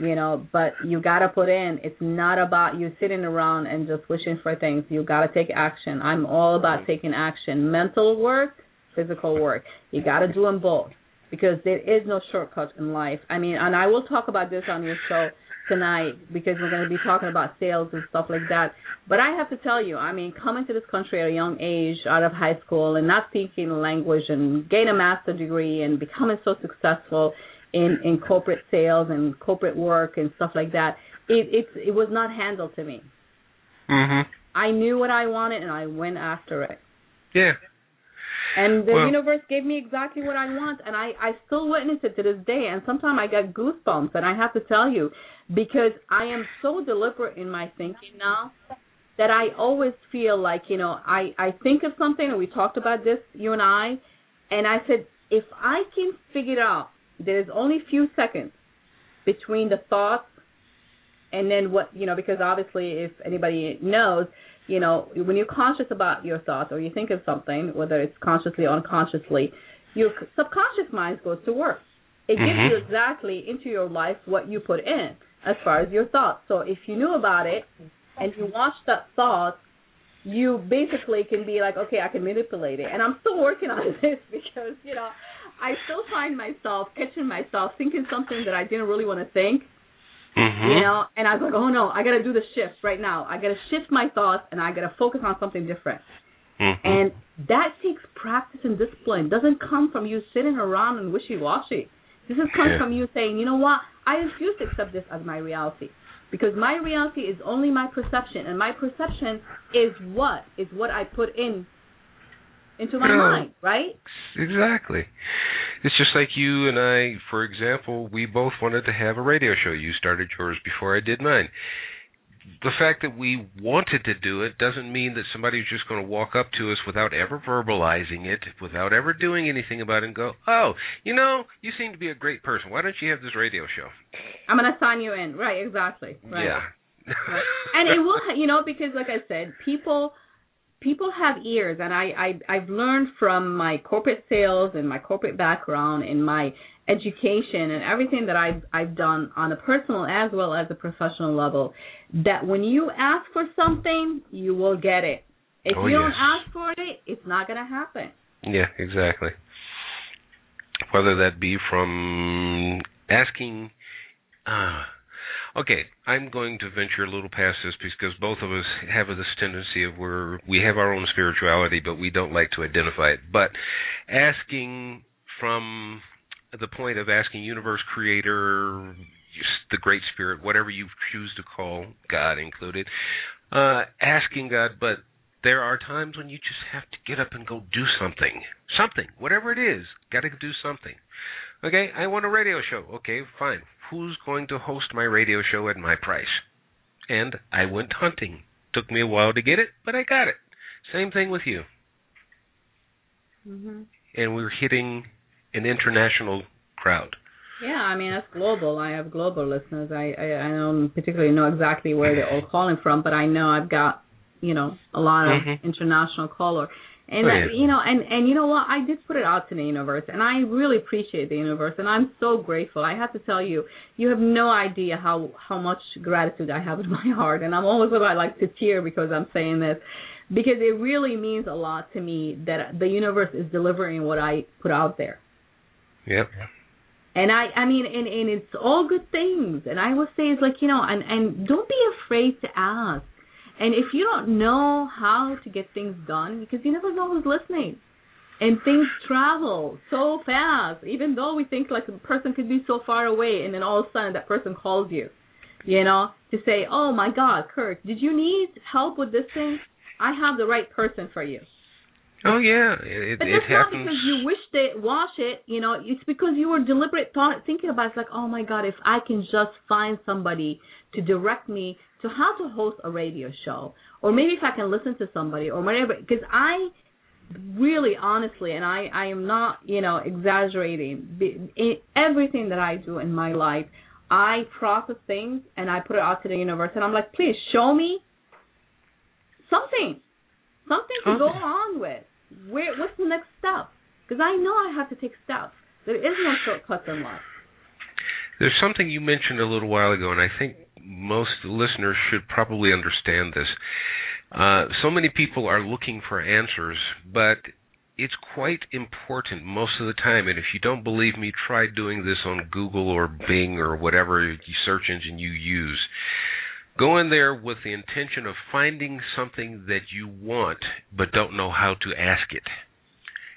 You know, but you gotta put in. It's not about you sitting around and just wishing for things. You gotta take action. I'm all about taking action. Mental work, physical work. You gotta do them both because there is no shortcut in life. I mean, and I will talk about this on your show tonight because we're going to be talking about sales and stuff like that. But I have to tell you, I mean, coming to this country at a young age, out of high school, and not speaking the language, and getting a master degree, and becoming so successful in in corporate sales and corporate work and stuff like that, it it's it was not handled to me. hmm I knew what I wanted, and I went after it. Yeah. And the Well- universe gave me exactly what I want, and I I still witness it to this day. And sometimes I get goosebumps, and I have to tell you, because I am so deliberate in my thinking now that I always feel like you know I I think of something, and we talked about this you and I, and I said if I can figure out there's only few seconds between the thoughts and then what you know because obviously if anybody knows you know when you're conscious about your thoughts or you think of something whether it's consciously or unconsciously your subconscious mind goes to work. It gives Mhm. you exactly into your life what you put in as far as your thoughts. So if you knew about it and you watch that thought you basically can be like okay i can manipulate it. And i'm still working on this because you know I still find myself catching myself thinking something that I didn't really want to think. Mm-hmm. You know, and I was like, oh no, I got to do the shift right now. I got to shift my thoughts and I got to focus on something different. Mm-hmm. And that takes practice and discipline. It doesn't come from you sitting around and wishy washy. This is comes Yeah. from you saying, you know what, I refuse to accept this as my reality. Because my reality is only my perception and my perception is what? Is what I put in into my Yeah. mind, right? Exactly. It's just like you and I, for example, we both wanted to have a radio show. You started yours before I did mine. The fact that we wanted to do it doesn't mean that somebody's just going to walk up to us without ever verbalizing it, without ever doing anything about it, and go, "Oh, you know, you seem to be a great person. Why don't you have this radio show?" I'm gonna sign you in. Right, exactly. Right. Yeah. Right. and it will you know because like i said people people have ears and i i i've learned from my corporate sales and my corporate background and my education and everything that i've i've done on a personal as well as a professional level that when you ask for something you will get it if Oh, you don't ask for it it's not going to happen Yeah, exactly. Whether that be from asking. Uh, okay, I'm going to venture a little past this because both of us have this tendency of where we have our own spirituality, but we don't like to identify it. But asking from the point of asking universe creator, the great spirit, whatever you choose to call God included, uh, asking God, but there are times when you just have to get up and go do something. Something, whatever it is, got to do something. Okay, I want a radio show. Okay, fine. Who's going to host my radio show at my price? And I went hunting. Took me a while to get it, but I got it. Same thing with you. mhm And we're hitting an international crowd. Yeah, I mean that's global. I have global listeners. I, I I don't particularly know exactly where they're all calling from, but I know I've got you know a lot of Mhm. international caller. And Oh, yeah. you know, and and you know what? I did put it out to the universe, and I really appreciate the universe, and I'm so grateful. I have to tell you, you have no idea how how much gratitude I have in my heart, and I'm almost about like to tear because I'm saying this, because it really means a lot to me that the universe is delivering what I put out there. Yep. And I, I mean, and and it's all good things. And I will say it's like you know, and and don't be afraid to ask. And if you don't know how to get things done, because you never know who's listening, and things travel so fast. Even though we think like a person could be so far away, and then all of a sudden that person calls you, you know, to say, "Oh my God, Kirk, did you need help with this thing? I have the right person for you." Oh yeah, it, But it that's not because you wished it, wash it. You know, it's because you were deliberate thought thinking about. It's like, oh my God, if I can just find somebody to direct me to how to host a radio show, or maybe if I can listen to somebody, or whatever. Because I really, honestly, and I, I am not, you know, exaggerating. In everything that I do in my life, I process things and I put it out to the universe, and I'm like, please show me something, something to go on with. Where what's the next step? Because I know I have to take steps. There is no shortcuts in life. There's something you mentioned a little while ago, and I think most listeners should probably understand this. Uh, so many people are looking for answers, but it's quite important most of the time. And if you don't believe me, try doing this on Google or Bing or whatever search engine you use. Go in there with the intention of finding something that you want, but don't know how to ask it.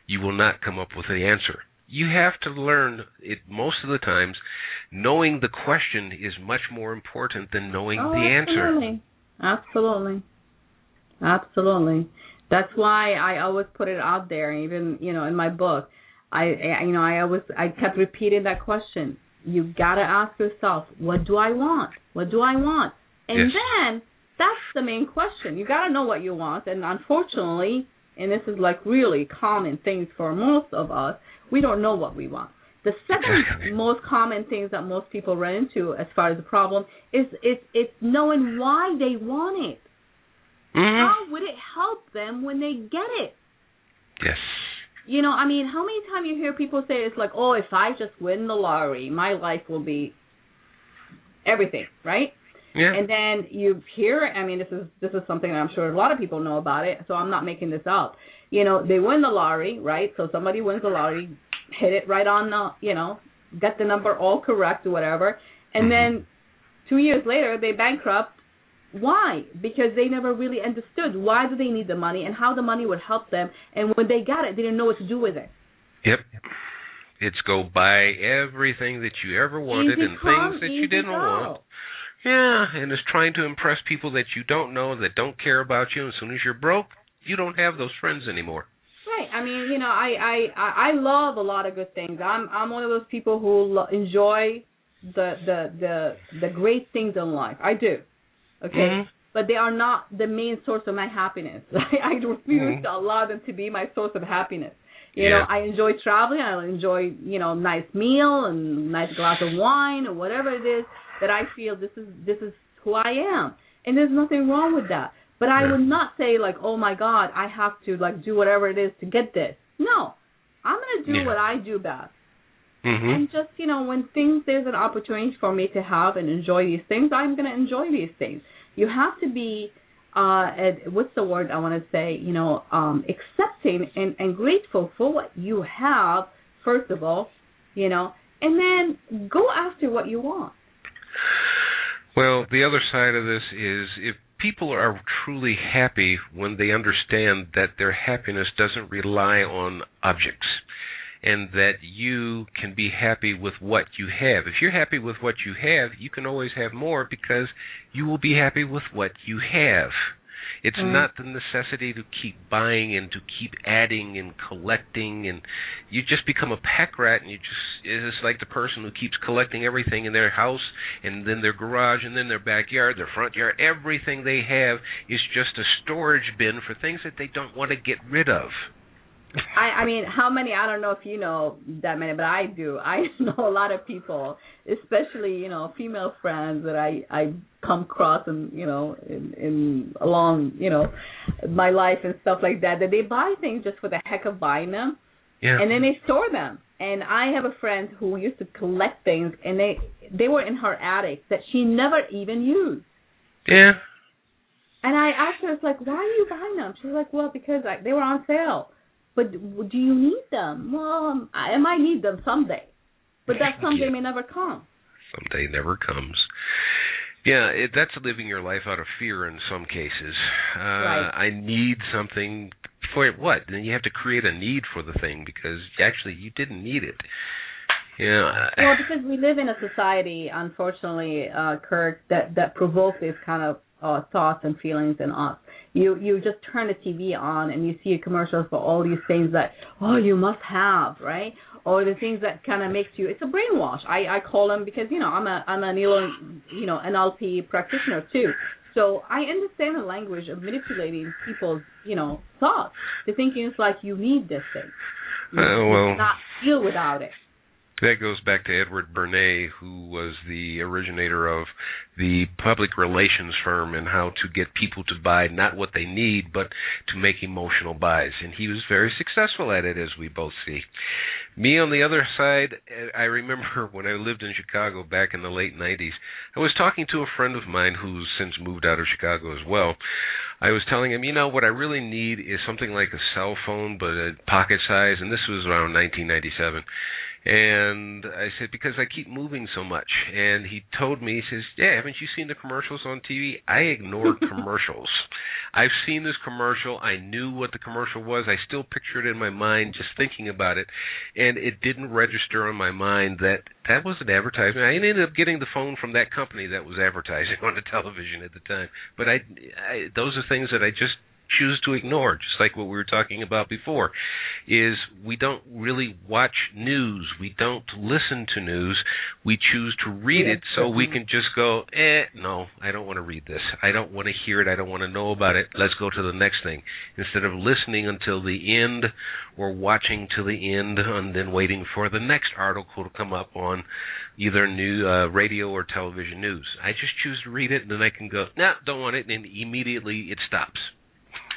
You will not come up with the answer. You have to learn it most of the times knowing the question is much more important than knowing oh, the answer. absolutely. Absolutely. Absolutely. That's why I always put it out there, even you know in my book. I, I you know I always I kept repeating that question. You gotta ask yourself, what do I want? What do I want? And Yes. then that's the main question. You gotta know what you want. And unfortunately, and this is like really common things for most of us, we don't know what we want. The second most common things that most people run into as far as the problem is it's it's knowing why they want it. Mhm. How would it help them when they get it? Yes. You know, I mean, how many times you hear people say it's like, "Oh, if I just win the lottery, my life will be everything," right? Yeah. And then you hear, I mean, this is this is something that I'm sure a lot of people know about it, so I'm not making this up. You know, they win the lottery, right? So somebody wins the lottery, hit it right on the, you know, get the number all correct or whatever, and Mm-hmm. then two years later they bankrupt. Why? Because they never really understood why do they need the money and how the money would help them, and when they got it, they didn't know what to do with it. Yep. It's go buy everything that you ever wanted Easy and come, things that you didn't go. want. Yeah, and it's trying to impress people that you don't know, that don't care about you. And as soon as you're broke, you don't have those friends anymore. I mean, you know, I I I love a lot of good things. I'm I'm one of those people who lo- enjoy the the the the great things in life. I do. Okay. Mhm. But they are not the main source of my happiness. I refuse Mhm. to allow them to be my source of happiness. You Yeah. know, I enjoy traveling. I enjoy, you know, nice meal and nice glass of wine or whatever it is that I feel this is this is who I am, and there's nothing wrong with that. But I Yeah. would not say like, oh my God, I have to like do whatever it is to get this. No, I'm gonna do Yeah. what I do best, Mhm. and just you know, when things there's an opportunity for me to have and enjoy these things, I'm gonna enjoy these things. You have to be uh at, what's the word I want to say you know um accepting and and grateful for what you have first of all you know and then go after what you want Well, the other side of this is if people are truly happy when they understand that their happiness doesn't rely on objects and that you can be happy with what you have. If you're happy with what you have, you can always have more because you will be happy with what you have. It's Mhm. not the necessity to keep buying and to keep adding and collecting and you just become a pack rat and you just it's like the person who keeps collecting everything in their house and then their garage and then their backyard, their front yard, everything they have is just a storage bin for things that they don't want to get rid of. I I mean, how many? I don't know if you know that many, but I do. I know a lot of people, especially you know female friends that I I come across and you know in in along you know my life and stuff like that. That they buy things just for the heck of buying them, Yeah. and then they store them. And I have a friend who used to collect things, and they they were in her attic that she never even used. yeah. And I asked her, it's like, why are you buying them? She's like, well, because I, they were on sale. But do you need them? Well, I might need them someday, but that someday Yeah. may never come. someday never comes. Yeah, it, that's living your life out of fear in some cases. Uh, Right. I need something for what? Then you have to create a need for the thing because actually you didn't need it. Yeah. Well, because we live in a society, unfortunately, uh, Kirk, that that provoke these kind of uh, thoughts and feelings in us. You you just turn the TV on and you see commercials for all these things that oh you must have right, or the things that kind of makes you. It's a brainwash. I I call them because you know I'm a I'm an you know NLP practitioner too. So I understand the language of manipulating people's you know thoughts. The thinking is like you need this thing. You, Uh, well- cannot feel without it. That goes back to Edward Bernays, who was the originator of the public relations firm and how to get people to buy not what they need, but to make emotional buys. And he was very successful at it, as we both see. Me, on the other side, I remember when I lived in Chicago back in the late 90s, I was talking to a friend of mine who's since moved out of Chicago as well. I was telling him, you know, what I really need is something like a cell phone, but a pocket size, and this was around 1997. And I said, because I keep moving so much. And he told me, he says, yeah, haven't you seen the commercials on TV? I ignore commercials. I've seen this commercial. I knew what the commercial was. I still picture it in my mind just thinking about it. And it didn't register on my mind that that was an advertisement. I ended up getting the phone from that company that was advertising on the television at the time. But I, I those are things that I just choose to ignore, just like what we were talking about before, is we don't really watch news. We don't listen to news. We choose to read it so we can just go, eh, no, I don't want to read this. I don't want to hear it. I don't want to know about it. Let's go to the next thing. Instead of listening until the end or watching till the end and then waiting for the next article to come up on either new uh, radio or television news. I just choose to read it and then I can go, nah, don't want it, and immediately it stops.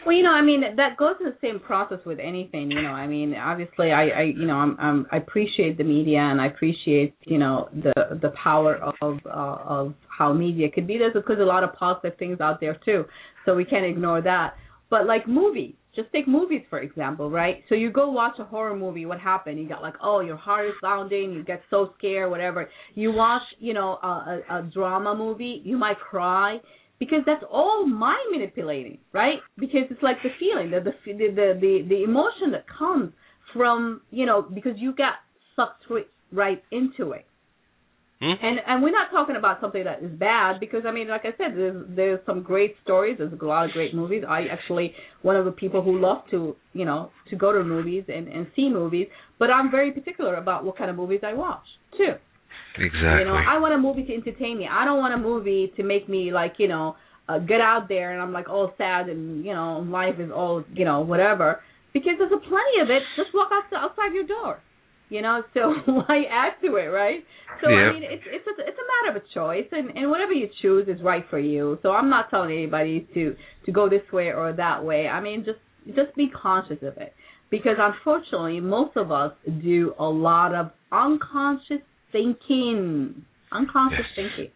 Well, you know, I mean, that goes through the same process with anything. You know, I mean, obviously, I, I you know, I'm, I'm, I appreciate the media and I appreciate, you know, the the power of uh, of how media could be. There's because a lot of positive things out there too, so we can't ignore that. But like movies, just take movies for example, right? So you go watch a horror movie, what happened? You got like, oh, your heart is pounding, you get so scared, whatever. You watch, you know, a, a, a drama movie, you might cry because that's all mind manipulating, right? Because it's like the feeling, the the the the, the emotion that comes from, you know, because you got sucked right into it. Hmm? And and we're not talking about something that is bad because I mean, like I said, there's there's some great stories. There's a lot of great movies. I actually one of the people who love to you know to go to movies and and see movies, but I'm very particular about what kind of movies I watch too. Exactly. You know, I want a movie to entertain me. I don't want a movie to make me like you know uh, get out there and I'm like all sad and you know life is all you know whatever because there's a plenty of it. Just walk out outside your door you know so why add to it right so yeah. i mean it's it's a it's a matter of a choice and and whatever you choose is right for you so i'm not telling anybody to to go this way or that way i mean just just be conscious of it because unfortunately most of us do a lot of unconscious thinking unconscious yes. thinking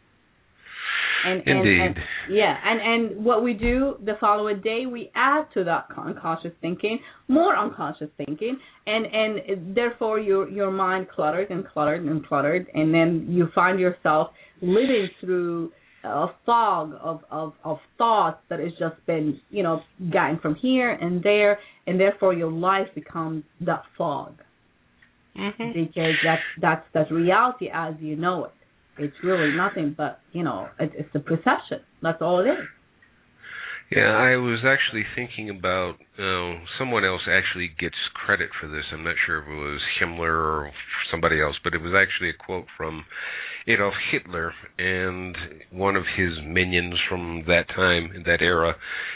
and, Indeed. And, and, yeah, and and what we do the following day, we add to that unconscious thinking more unconscious thinking, and and therefore your your mind cluttered and cluttered and cluttered, and then you find yourself living through a fog of of of thoughts that has just been you know gotten from here and there, and therefore your life becomes that fog. Mm-hmm. Because that's that's that's reality as you know it. It's really nothing but you know it, it's a perception. That's all it is. Yeah i was actually thinking about uh, someone else actually gets credit for this. I'm not sure if it was himmler or somebody else but it was actually a quote from adolf hitler and one of his minions from that time that era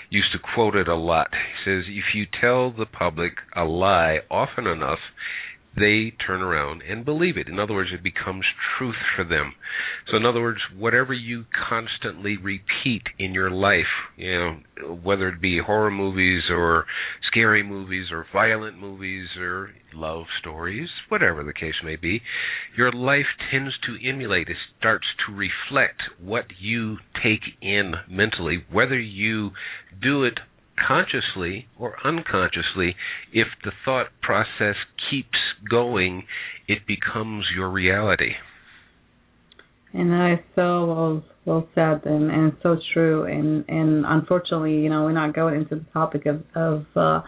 used to quote it a lot. He says if you tell the public a lie often enough they turn around and believe it. In other words, it becomes truth for them. So, in other words, whatever you constantly repeat in your life, you know, whether it be horror movies or scary movies or violent movies or love stories, whatever the case may be, your life tends to emulate. It starts to reflect what you take in mentally, whether you do it consciously or unconsciously, if the thought process keeps going, it becomes your reality. And that is so well well said and, and so true and and unfortunately, you know, we're not going into the topic of of uh,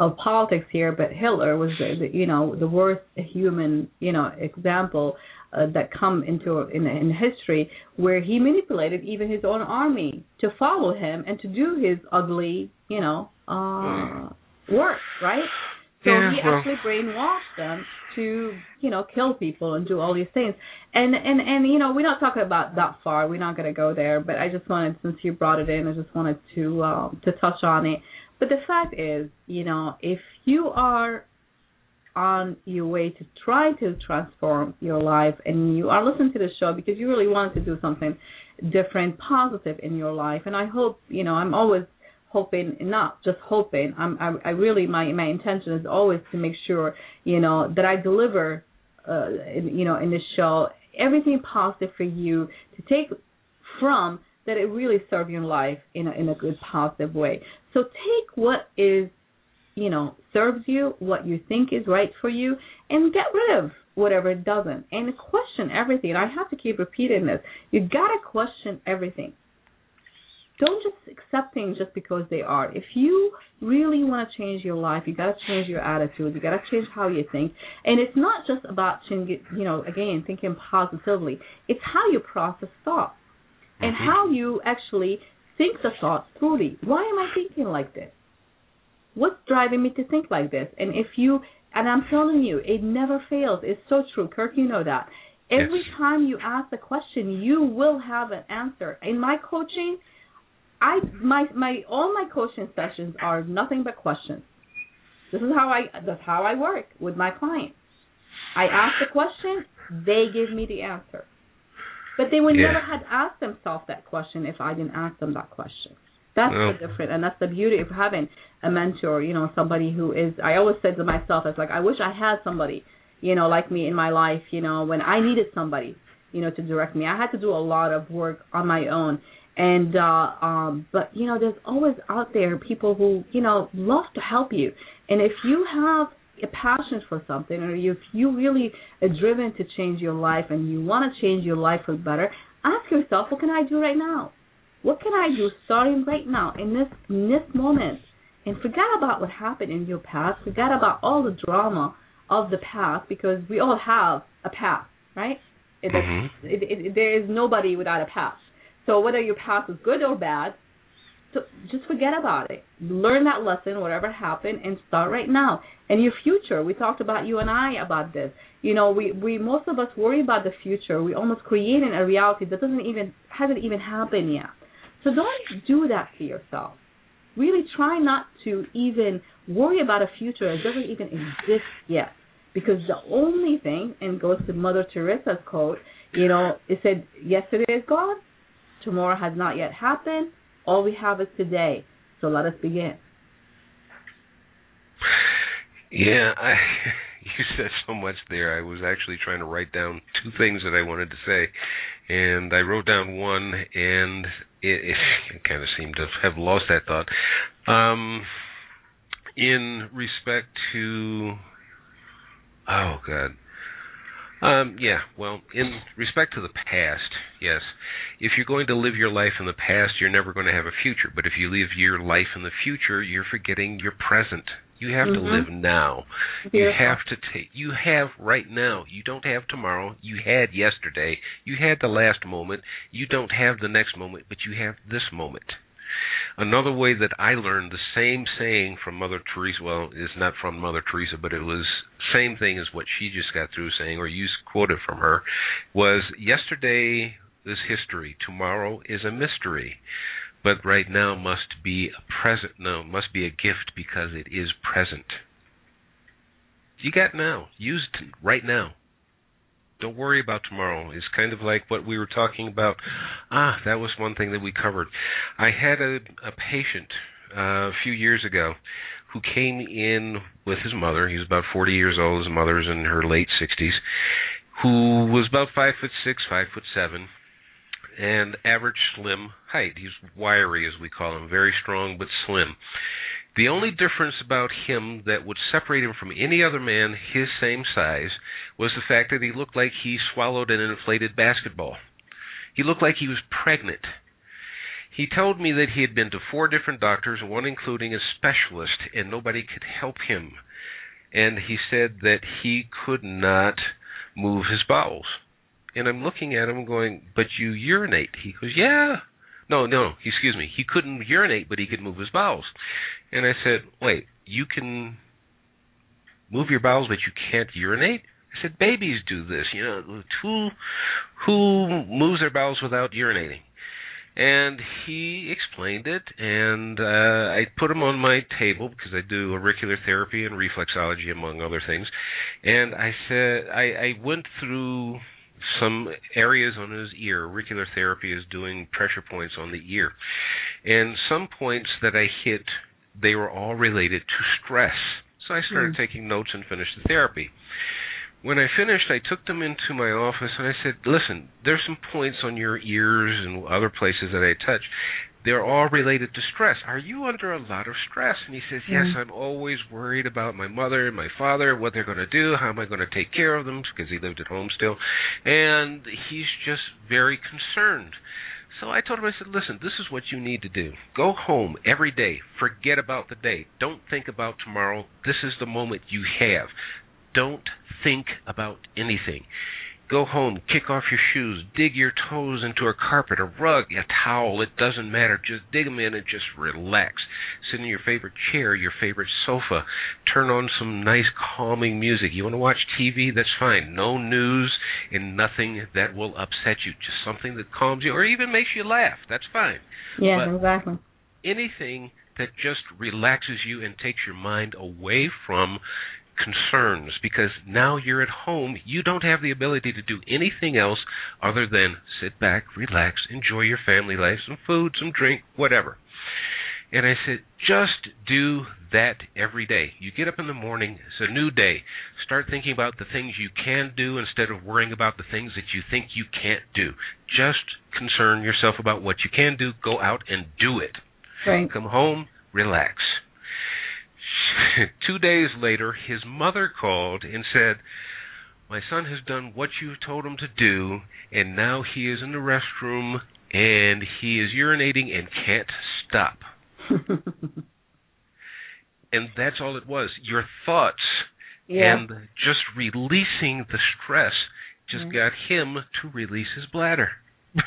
of politics here, but Hitler was the, the you know the worst human you know example uh, that come into in, in history where he manipulated even his own army to follow him and to do his ugly you know uh work right? So yeah, he well. actually brainwashed them to you know kill people and do all these things. And and and you know we're not talking about that far. We're not going to go there but i just wanted since you brought it in i just wanted to um to touch on it but the fact is you know if you are on your way to try to transform your life and you are listening to the show because you really want to do something different positive in your life and i hope you know i'm always hoping not just hoping i'm i, I really my my intention is always to make sure you know that i deliver uh in, you know in this show everything positive for you to take from that it really serve your life in a in a good positive way so take what is you know serves you what you think is right for you and get rid of whatever doesn't and question everything i have to keep repeating this you got to question everything don't just accept things just because they are. If you really want to change your life, you got to change your attitude. You got to change how you think. And it's not just about changing, you know, again, thinking positively. It's how you process thoughts and Mhm. how you actually think the thoughts truly. Why am I thinking like this? What's driving me to think like this? And if you, and I'm telling you, it never fails. It's so true. Kirk, you know that. Every Yes. time you ask a question, you will have an answer. In my coaching, I my my all my coaching sessions are nothing but questions. This is how I that's how I work with my clients. I ask the question, they give me the answer. But they would Yeah. never had asked themselves that question if I didn't ask them that question. That's Well- the difference, and that's the beauty of having a mentor. You know, somebody who is. I always said to myself, "It's like I wish I had somebody, you know, like me in my life. You know, when I needed somebody, you know, to direct me. I had to do a lot of work on my own, And uh um but you know, there's always out there people who, you know, love to help you. And if you have a passion for something or if you really are driven to change your life and you want to change your life for better, ask yourself, what can I do right now? What can I do starting right now in this in this moment? And forget about what happened in your past. Forget about all the drama of the past because we all have a past, right? Mhm. it, it, it, there is nobody without a past. So whether your past is good or bad, so just forget about it. Learn that lesson, whatever happened, and start right now. And your future, we talked about you and I about this. You know, we we most of us worry about the future. We almost creating a reality that doesn't even hasn't even happened yet. So don't do that to yourself. Really try not to even worry about a future that doesn't even exist yet. Because the only thing, and goes to Mother Teresa's quote, you know, it said, yesterday is gone, tomorrow has not yet happened, all we have is today. So let us begin. Yeah, I you said so much there. I was actually trying to write down two things that I wanted to say, and I wrote down one, and it, it, kind of seemed to have lost that thought. Um, in respect to, oh god, um, yeah, well, in respect to the past, yes. If you're going to live your life in the past, you're never going to have a future. But if you live your life in the future, you're forgetting your present. You have to Mhm. live now. You have to take. You have right now. You don't have tomorrow. You had yesterday. You had the last moment. You don't have the next moment, but you have this moment. Another way that I learned the same saying from Mother Teresa, well, it's not from Mother Teresa, but it was same thing as what she just got through saying, or you quoted from her, was yesterday is history, tomorrow is a mystery, but right now must be a present. No, must be a gift because it is present. You got now. Use it right now. Don't worry about tomorrow. It's kind of like what we were talking about. Ah, that was one thing that we covered. I had a, a patient uh, a few years ago who came in with his mother. He was about 40 years old. His mother's in her late 60s. Who was about five foot six, five foot seven, and average slim height. He's wiry, as we call him, very strong but slim. The only difference about him that would separate him from any other man his same size was the fact that he looked like he swallowed an inflated basketball. He looked like he was pregnant. He told me that he had been to four different doctors, one including a specialist, and nobody could help him. And he said that he could not move his bowels. And I'm looking at him going, But you urinate. He goes, Yeah. No, no, excuse me. He couldn't urinate, but he could move his bowels. And I said, Wait, you can move your bowels, but you can't urinate? I said, Babies do this. You know, who who moves their bowels without urinating? And he explained it, and uh, I put him on my table because I do auricular therapy and reflexology, among other things. And I said, I, I went through some areas on his ear. Auricular therapy is doing pressure points on the ear. And some points that I hit, they were all related to stress. So I started hmm. taking notes and finished the therapy. When I finished, I took them into my office and I said, "Listen, there's some points on your ears and other places that I touch. They're all related to stress. Are you under a lot of stress?" And he says, "Yes, mm-hmm. I'm always worried about my mother and my father, what they're going to do, how am I going to take care of them because he lived at home still." And he's just very concerned. So I told him, I said, listen, this is what you need to do. Go home every day. Forget about the day. Don't think about tomorrow. This is the moment you have. Don't think about anything. Go home, kick off your shoes, dig your toes into a carpet, a rug, a towel, it doesn't matter. Just dig them in and just relax. Sit in your favorite chair, your favorite sofa. Turn on some nice calming music. You want to watch TV? That's fine. No news and nothing that will upset you. Just something that calms you or even makes you laugh. That's fine. Yeah, But- exactly. Anything that just relaxes you and takes your mind away from concerns because now you're at home, you don't have the ability to do anything else other than sit back, relax, enjoy your family life, some food, some drink, whatever. And I said, just do that every day. You get up in the morning, it's a new day. Start thinking about the things you can do instead of worrying about the things that you think you can't do. Just concern yourself about what you can do. Go out and do it. Right. Come home, relax. Two days later, his mother called and said, My son has done what you told him to do, and now he is in the restroom and he is urinating and can't stop. and that's all it was. Your thoughts yeah. and just releasing the stress just Mhm. got him to release his bladder.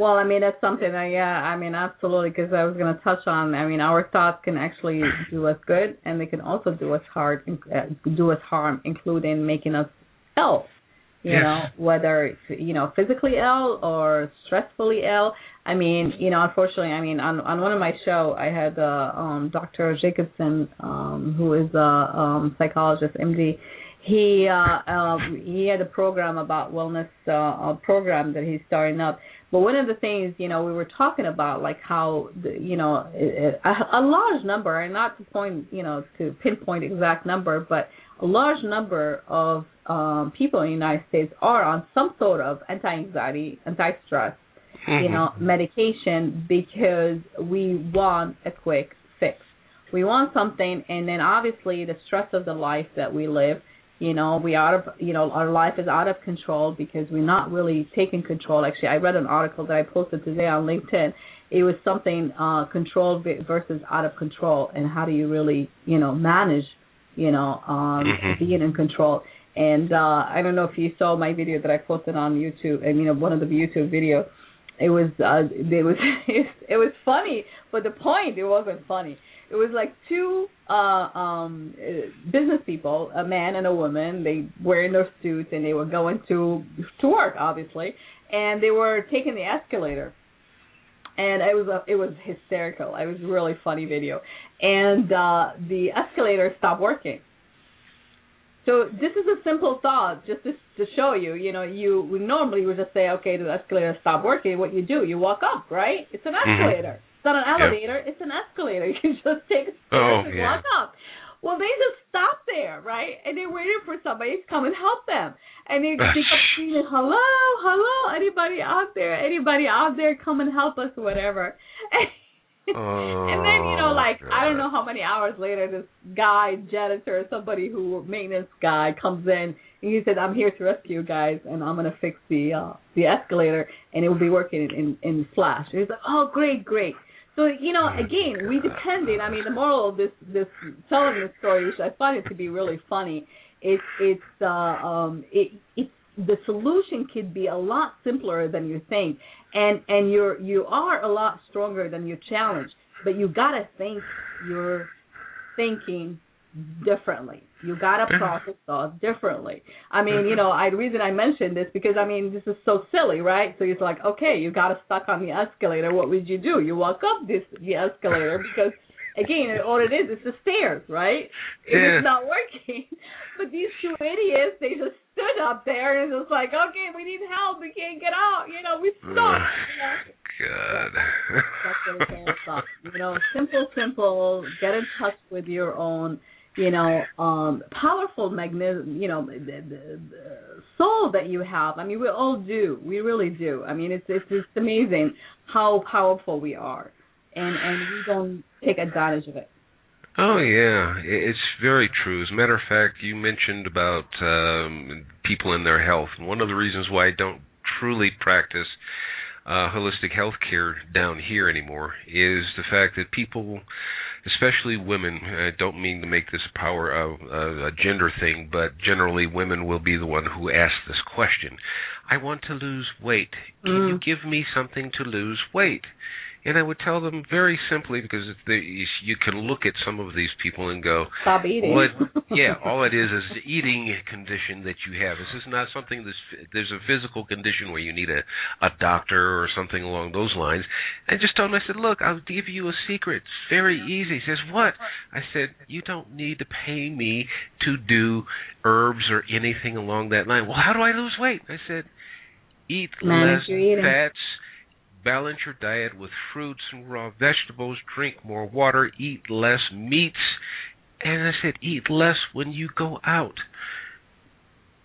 Well, I mean, that's something that, yeah, I mean, absolutely, because I was going to touch on, I mean, our thoughts can actually do us good, and they can also do us hard, uh, do us harm, including making us ill. You Yes. know, whether you know, physically ill or stressfully ill. I mean, you know, unfortunately, I mean, on on one of my show, I had uh, um, Dr. Jacobson, um, who is a um, psychologist, MD. He uh, uh, he had a program about wellness uh, a program that he's starting up. But one of the things, you know, we were talking about like how, the, you know, a, a large number, and not to point, you know, to pinpoint exact number, but a large number of um, people in the United States are on some sort of anti-anxiety, anti-stress, you know, medication because we want a quick fix. We want something, and then obviously the stress of the life that we live, you know, we out of, you know, our life is out of control because we're not really taking control. Actually, I read an article that I posted today on LinkedIn. It was something uh, control versus out of control, and how do you really, you know, manage, you know, um, Mhm. being in control. And uh, I don't know if you saw my video that I posted on YouTube, and you know, one of the YouTube videos it was uh it was it was funny but the point it wasn't funny it was like two uh um business people a man and a woman they were in their suits and they were going to to work obviously and they were taking the escalator and it was a, it was hysterical it was a really funny video and uh the escalator stopped working so this is a simple thought, just to, to show you. You know, you we normally would just say, okay, the escalator stopped working. What you do, you walk up, right? It's an Mhm. escalator. It's not an elevator. It's an escalator. You can just take a stairs Oh, and yeah. walk up. Well, they just stopped there, right? And they're waiting for somebody to come and help them. And they, they kept screaming, hello, hello, anybody out there? Anybody out there? Come and help us, whatever. and then you know Oh, like i don't know how many hours later this guy janitor somebody who maintenance guy comes in and he said i'm here to rescue you guys and i'm going to fix the uh the escalator and it will be working in in, in flash and he's like oh great great so you know again we depended i mean the moral of this this telling this story which i find it to be really funny it's it's uh um it it's the solution could be a lot simpler than you think. And and you're you are a lot stronger than your challenge. But you got to think you're thinking differently. You got to process thoughts differently. I mean you know i the reason i mentioned this because i mean this is so silly right? So it's like okay you got stuck on the escalator. What would you do? You walk up this the escalator because again all it is is the stairs right? If Yeah. it's not working. But these two idiots they just stood up there and it was like okay we need help. We can't get out. You know we stuck you know? God. That's what it's all about. You know, simple, simple. Get in touch with your own, you know, um, powerful magnet. You know, the, the, the soul that you have. I mean, we all do. We really do. I mean, it's it's just amazing how powerful we are, and and we don't take advantage of it. Oh yeah, it's very true. As a matter of fact, you mentioned about um, people and their health, one of the reasons why I don't truly practice uh, holistic health care down here anymore is the fact that people, especially women, I don't mean to make this a power of uh, a gender thing, but generally women will be the one who asks this question. I want to lose weight. Can Mm. you give me something to lose weight? And I would tell them very simply because if they, you can look at some of these people and go, Stop eating. it, yeah, all it is is the eating condition that you have. This is not something that's there's a physical condition where you need a a doctor or something along those lines. I just told him, I said, look, I'll give you a secret. It's very easy. He says, what? I said, you don't need to pay me to do herbs or anything along that line. Well, how do I lose weight? I said, eat Manage less fats, balance your diet with fruits and raw vegetables, drink more water, eat less meats. And I said, eat less when you go out.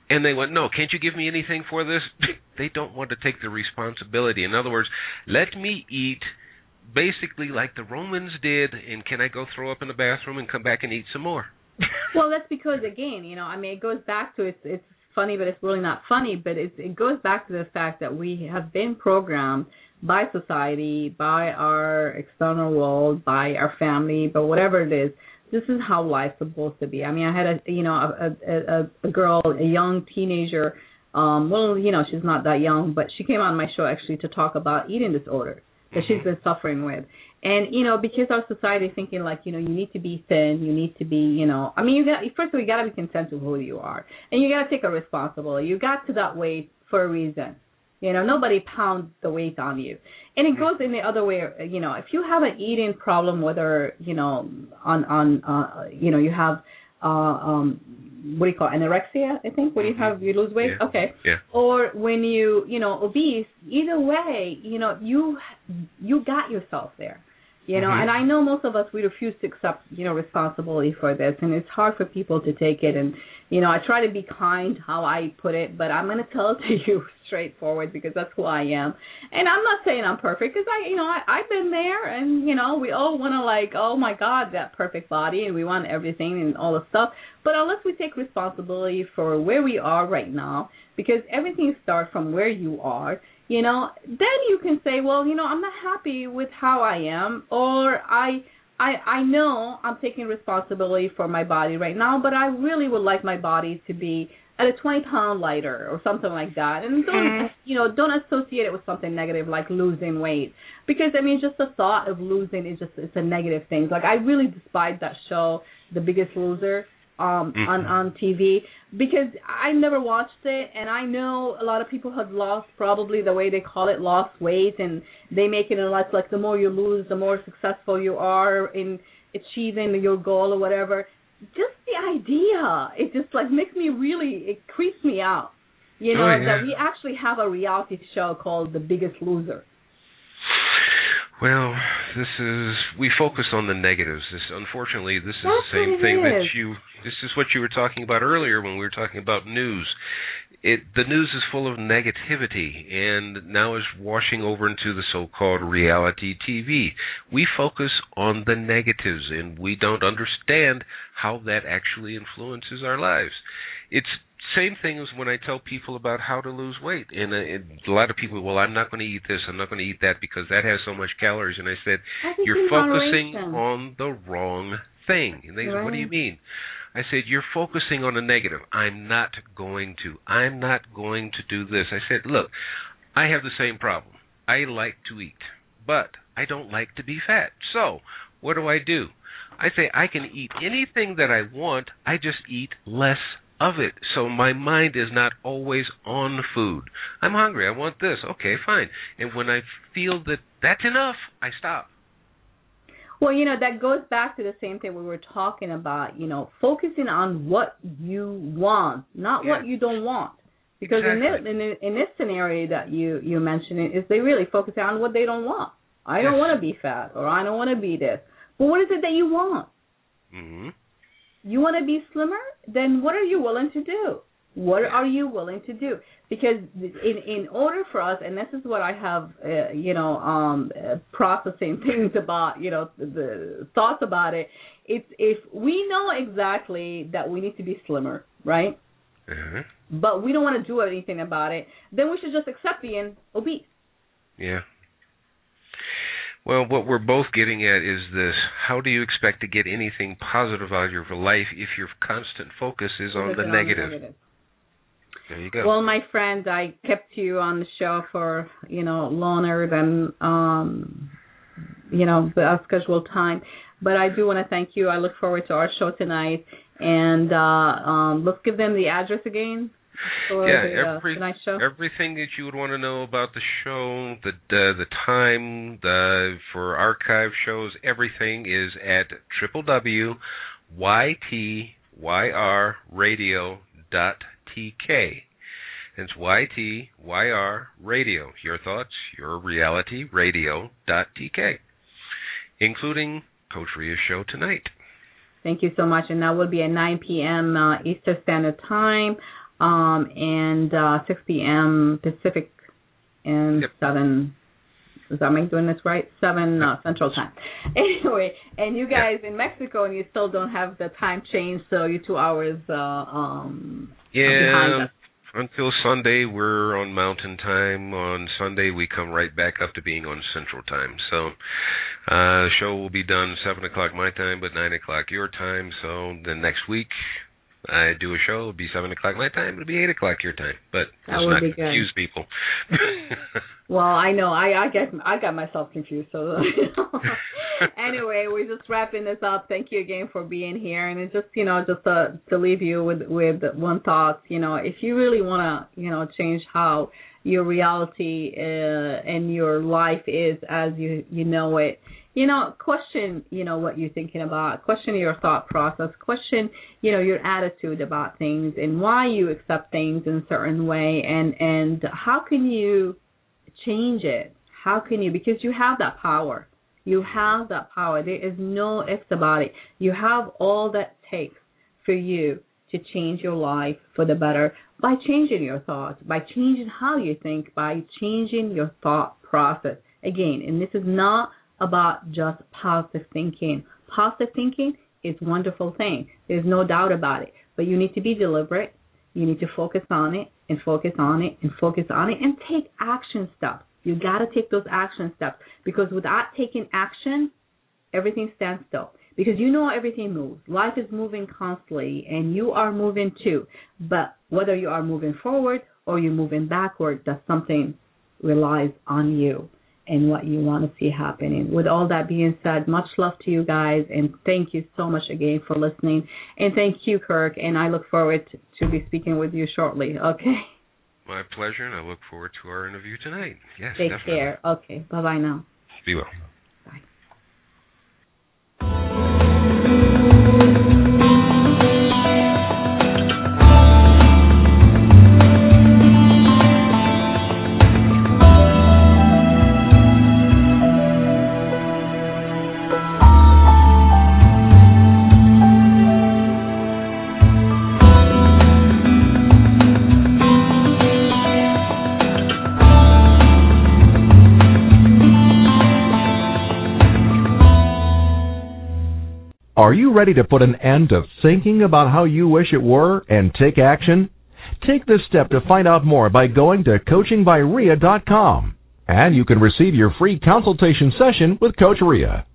And they went, no, can't you give me anything for this? they don't want to take the responsibility. In other words, let me eat basically like the Romans did, and can I go throw up in the bathroom and come back and eat some more? well, that's because again, you know, I mean, it goes back to it's it's funny, but it's really not funny. But it's, it goes back to the fact that we have been programmed by society, by our external world, by our family, but whatever it is. This is how life's supposed to be. I mean, I had a you know a a, a girl, a young teenager. Um, well, you know, she's not that young, but she came on my show actually to talk about eating disorders that she's been suffering with. And you know, because our society is thinking like, you know, you need to be thin, you need to be, you know, I mean, you got first of all, you got to be content with who you are, and you got to take a responsibility. You got to that weight for a reason. You know, nobody pounds the weight on you. And it goes in the other way. You know, if you have an eating problem, whether you know on on uh, you know you have uh, um, what do you call it, anorexia? I think when you mm-hmm. have you lose weight. Yeah. Okay. Yeah. Or when you you know obese. Either way, you know you you got yourself there. You know, mm-hmm. and I know most of us we refuse to accept you know responsibility for this, and it's hard for people to take it. And you know, I try to be kind how I put it, but I'm going to tell it to you straightforward because that's who I am. And I'm not saying I'm perfect because I, you know, I, I've been there, and you know, we all want to like, oh my God, that perfect body, and we want everything and all the stuff. But unless we take responsibility for where we are right now, because everything starts from where you are you know, then you can say, well, you know, I'm not happy with how I am, or I. I I know I'm taking responsibility for my body right now, but I really would like my body to be at a 20 pound lighter or something like that. And don't mm-hmm. you know don't associate it with something negative like losing weight because I mean just the thought of losing is just it's a negative thing. Like I really despise that show, The Biggest Loser um mm-hmm. on on TV because I never watched it and I know a lot of people have lost probably the way they call it lost weight and they make it in life like the more you lose the more successful you are in achieving your goal or whatever. Just the idea it just like makes me really it creeps me out. You oh, know oh, yeah. that we actually have a reality show called The Biggest Loser well, this is we focus on the negatives. This unfortunately this is That's the same thing is. that you this is what you were talking about earlier when we were talking about news. It the news is full of negativity and now is washing over into the so-called reality TV. We focus on the negatives and we don't understand how that actually influences our lives. It's same thing as when I tell people about how to lose weight, and, uh, and a lot of people, well, I'm not going to eat this, I'm not going to eat that because that has so much calories, and I said, you're focusing moderation. on the wrong thing. And they said, what do you mean? I said, you're focusing on a negative. I'm not going to. I'm not going to do this. I said, look, I have the same problem. I like to eat, but I don't like to be fat. So, what do I do? I say I can eat anything that I want. I just eat less of it. So my mind is not always on food. I'm hungry. I want this. Okay, fine. And when I feel that that's enough, I stop. Well, you know, that goes back to the same thing we were talking about, you know, focusing on what you want, not yeah. what you don't want. Because exactly. in this in, in this scenario that you you mentioned is they really focus on what they don't want. I don't yes. want to be fat or I don't want to be this. But what is it that you want? Mhm. You want to be slimmer? Then what are you willing to do? What are you willing to do? Because in in order for us, and this is what I have, uh, you know, um, uh, processing things about, you know, the, the thoughts about it. It's if we know exactly that we need to be slimmer, right? Uh-huh. But we don't want to do anything about it. Then we should just accept being obese. Yeah. Well, what we're both getting at is this how do you expect to get anything positive out of your life if your constant focus is on the on negative? negative? There you go. Well, my friend, I kept you on the show for you know longer than um you know the scheduled time, but I do want to thank you. I look forward to our show tonight, and uh um let's give them the address again. Yeah, the, uh, every, show. everything that you would want to know about the show, the the, the time, the for archive shows, everything is at tk. It's YTYR Radio. Your thoughts, your reality radio.tk, including Coach Rhea's show tonight. Thank you so much. And that will be at 9 p.m. Uh, Eastern Standard Time um, and uh, 6 p.m. Pacific and Yep. 7. Is that me doing this right? 7 uh, Central Time. Anyway, and you guys in Mexico and you still don't have the time change, so you're two hours uh, um, behind Yeah, us. until Sunday we're on Mountain Time. On Sunday we come right back up to being on Central Time. So uh the show will be done seven o'clock my time, but nine o'clock your time. So the next week I do a show, it'll be seven o'clock my time, it'll be eight o'clock your time. But That let's not be good. confuse people. Well, I know. I I get I got myself confused. So anyway, we're just wrapping this up. Thank you again for being here, and it's just you know just to to leave you with with one thought. You know, if you really want to you know change how your reality uh, and your life is as you you know it. You know, question, you know, what you're thinking about. Question your thought process. Question, you know, your attitude about things and why you accept things in a certain way and and how can you change it? How can you? Because you have that power. You have that power. There is no ifs about it. You have all that takes for you to change your life for the better by changing your thoughts, by changing how you think, by changing your thought process. Again, and this is not about just positive thinking. Positive thinking is a wonderful thing. There's no doubt about it. But you need to be deliberate. You need to focus on it and focus on it and focus on it and take action steps. You got to take those action steps because without taking action, everything stands still. Because you know everything moves. Life is moving constantly and you are moving too. But whether you are moving forward or you're moving backward, that's something relies on you and what you want to see happening. With all that being said, much love to you guys and thank you so much again for listening. And thank you, Kirk, and I look forward to be speaking with you shortly. Okay. My pleasure, and I look forward to our interview tonight. Yes, Take definitely. care. Okay. Bye bye now. Be well. Are you ready to put an end to thinking about how you wish it were and take action? Take this step to find out more by going to coachingbyrhea.com. And you can receive your free consultation session with Coach Rhea.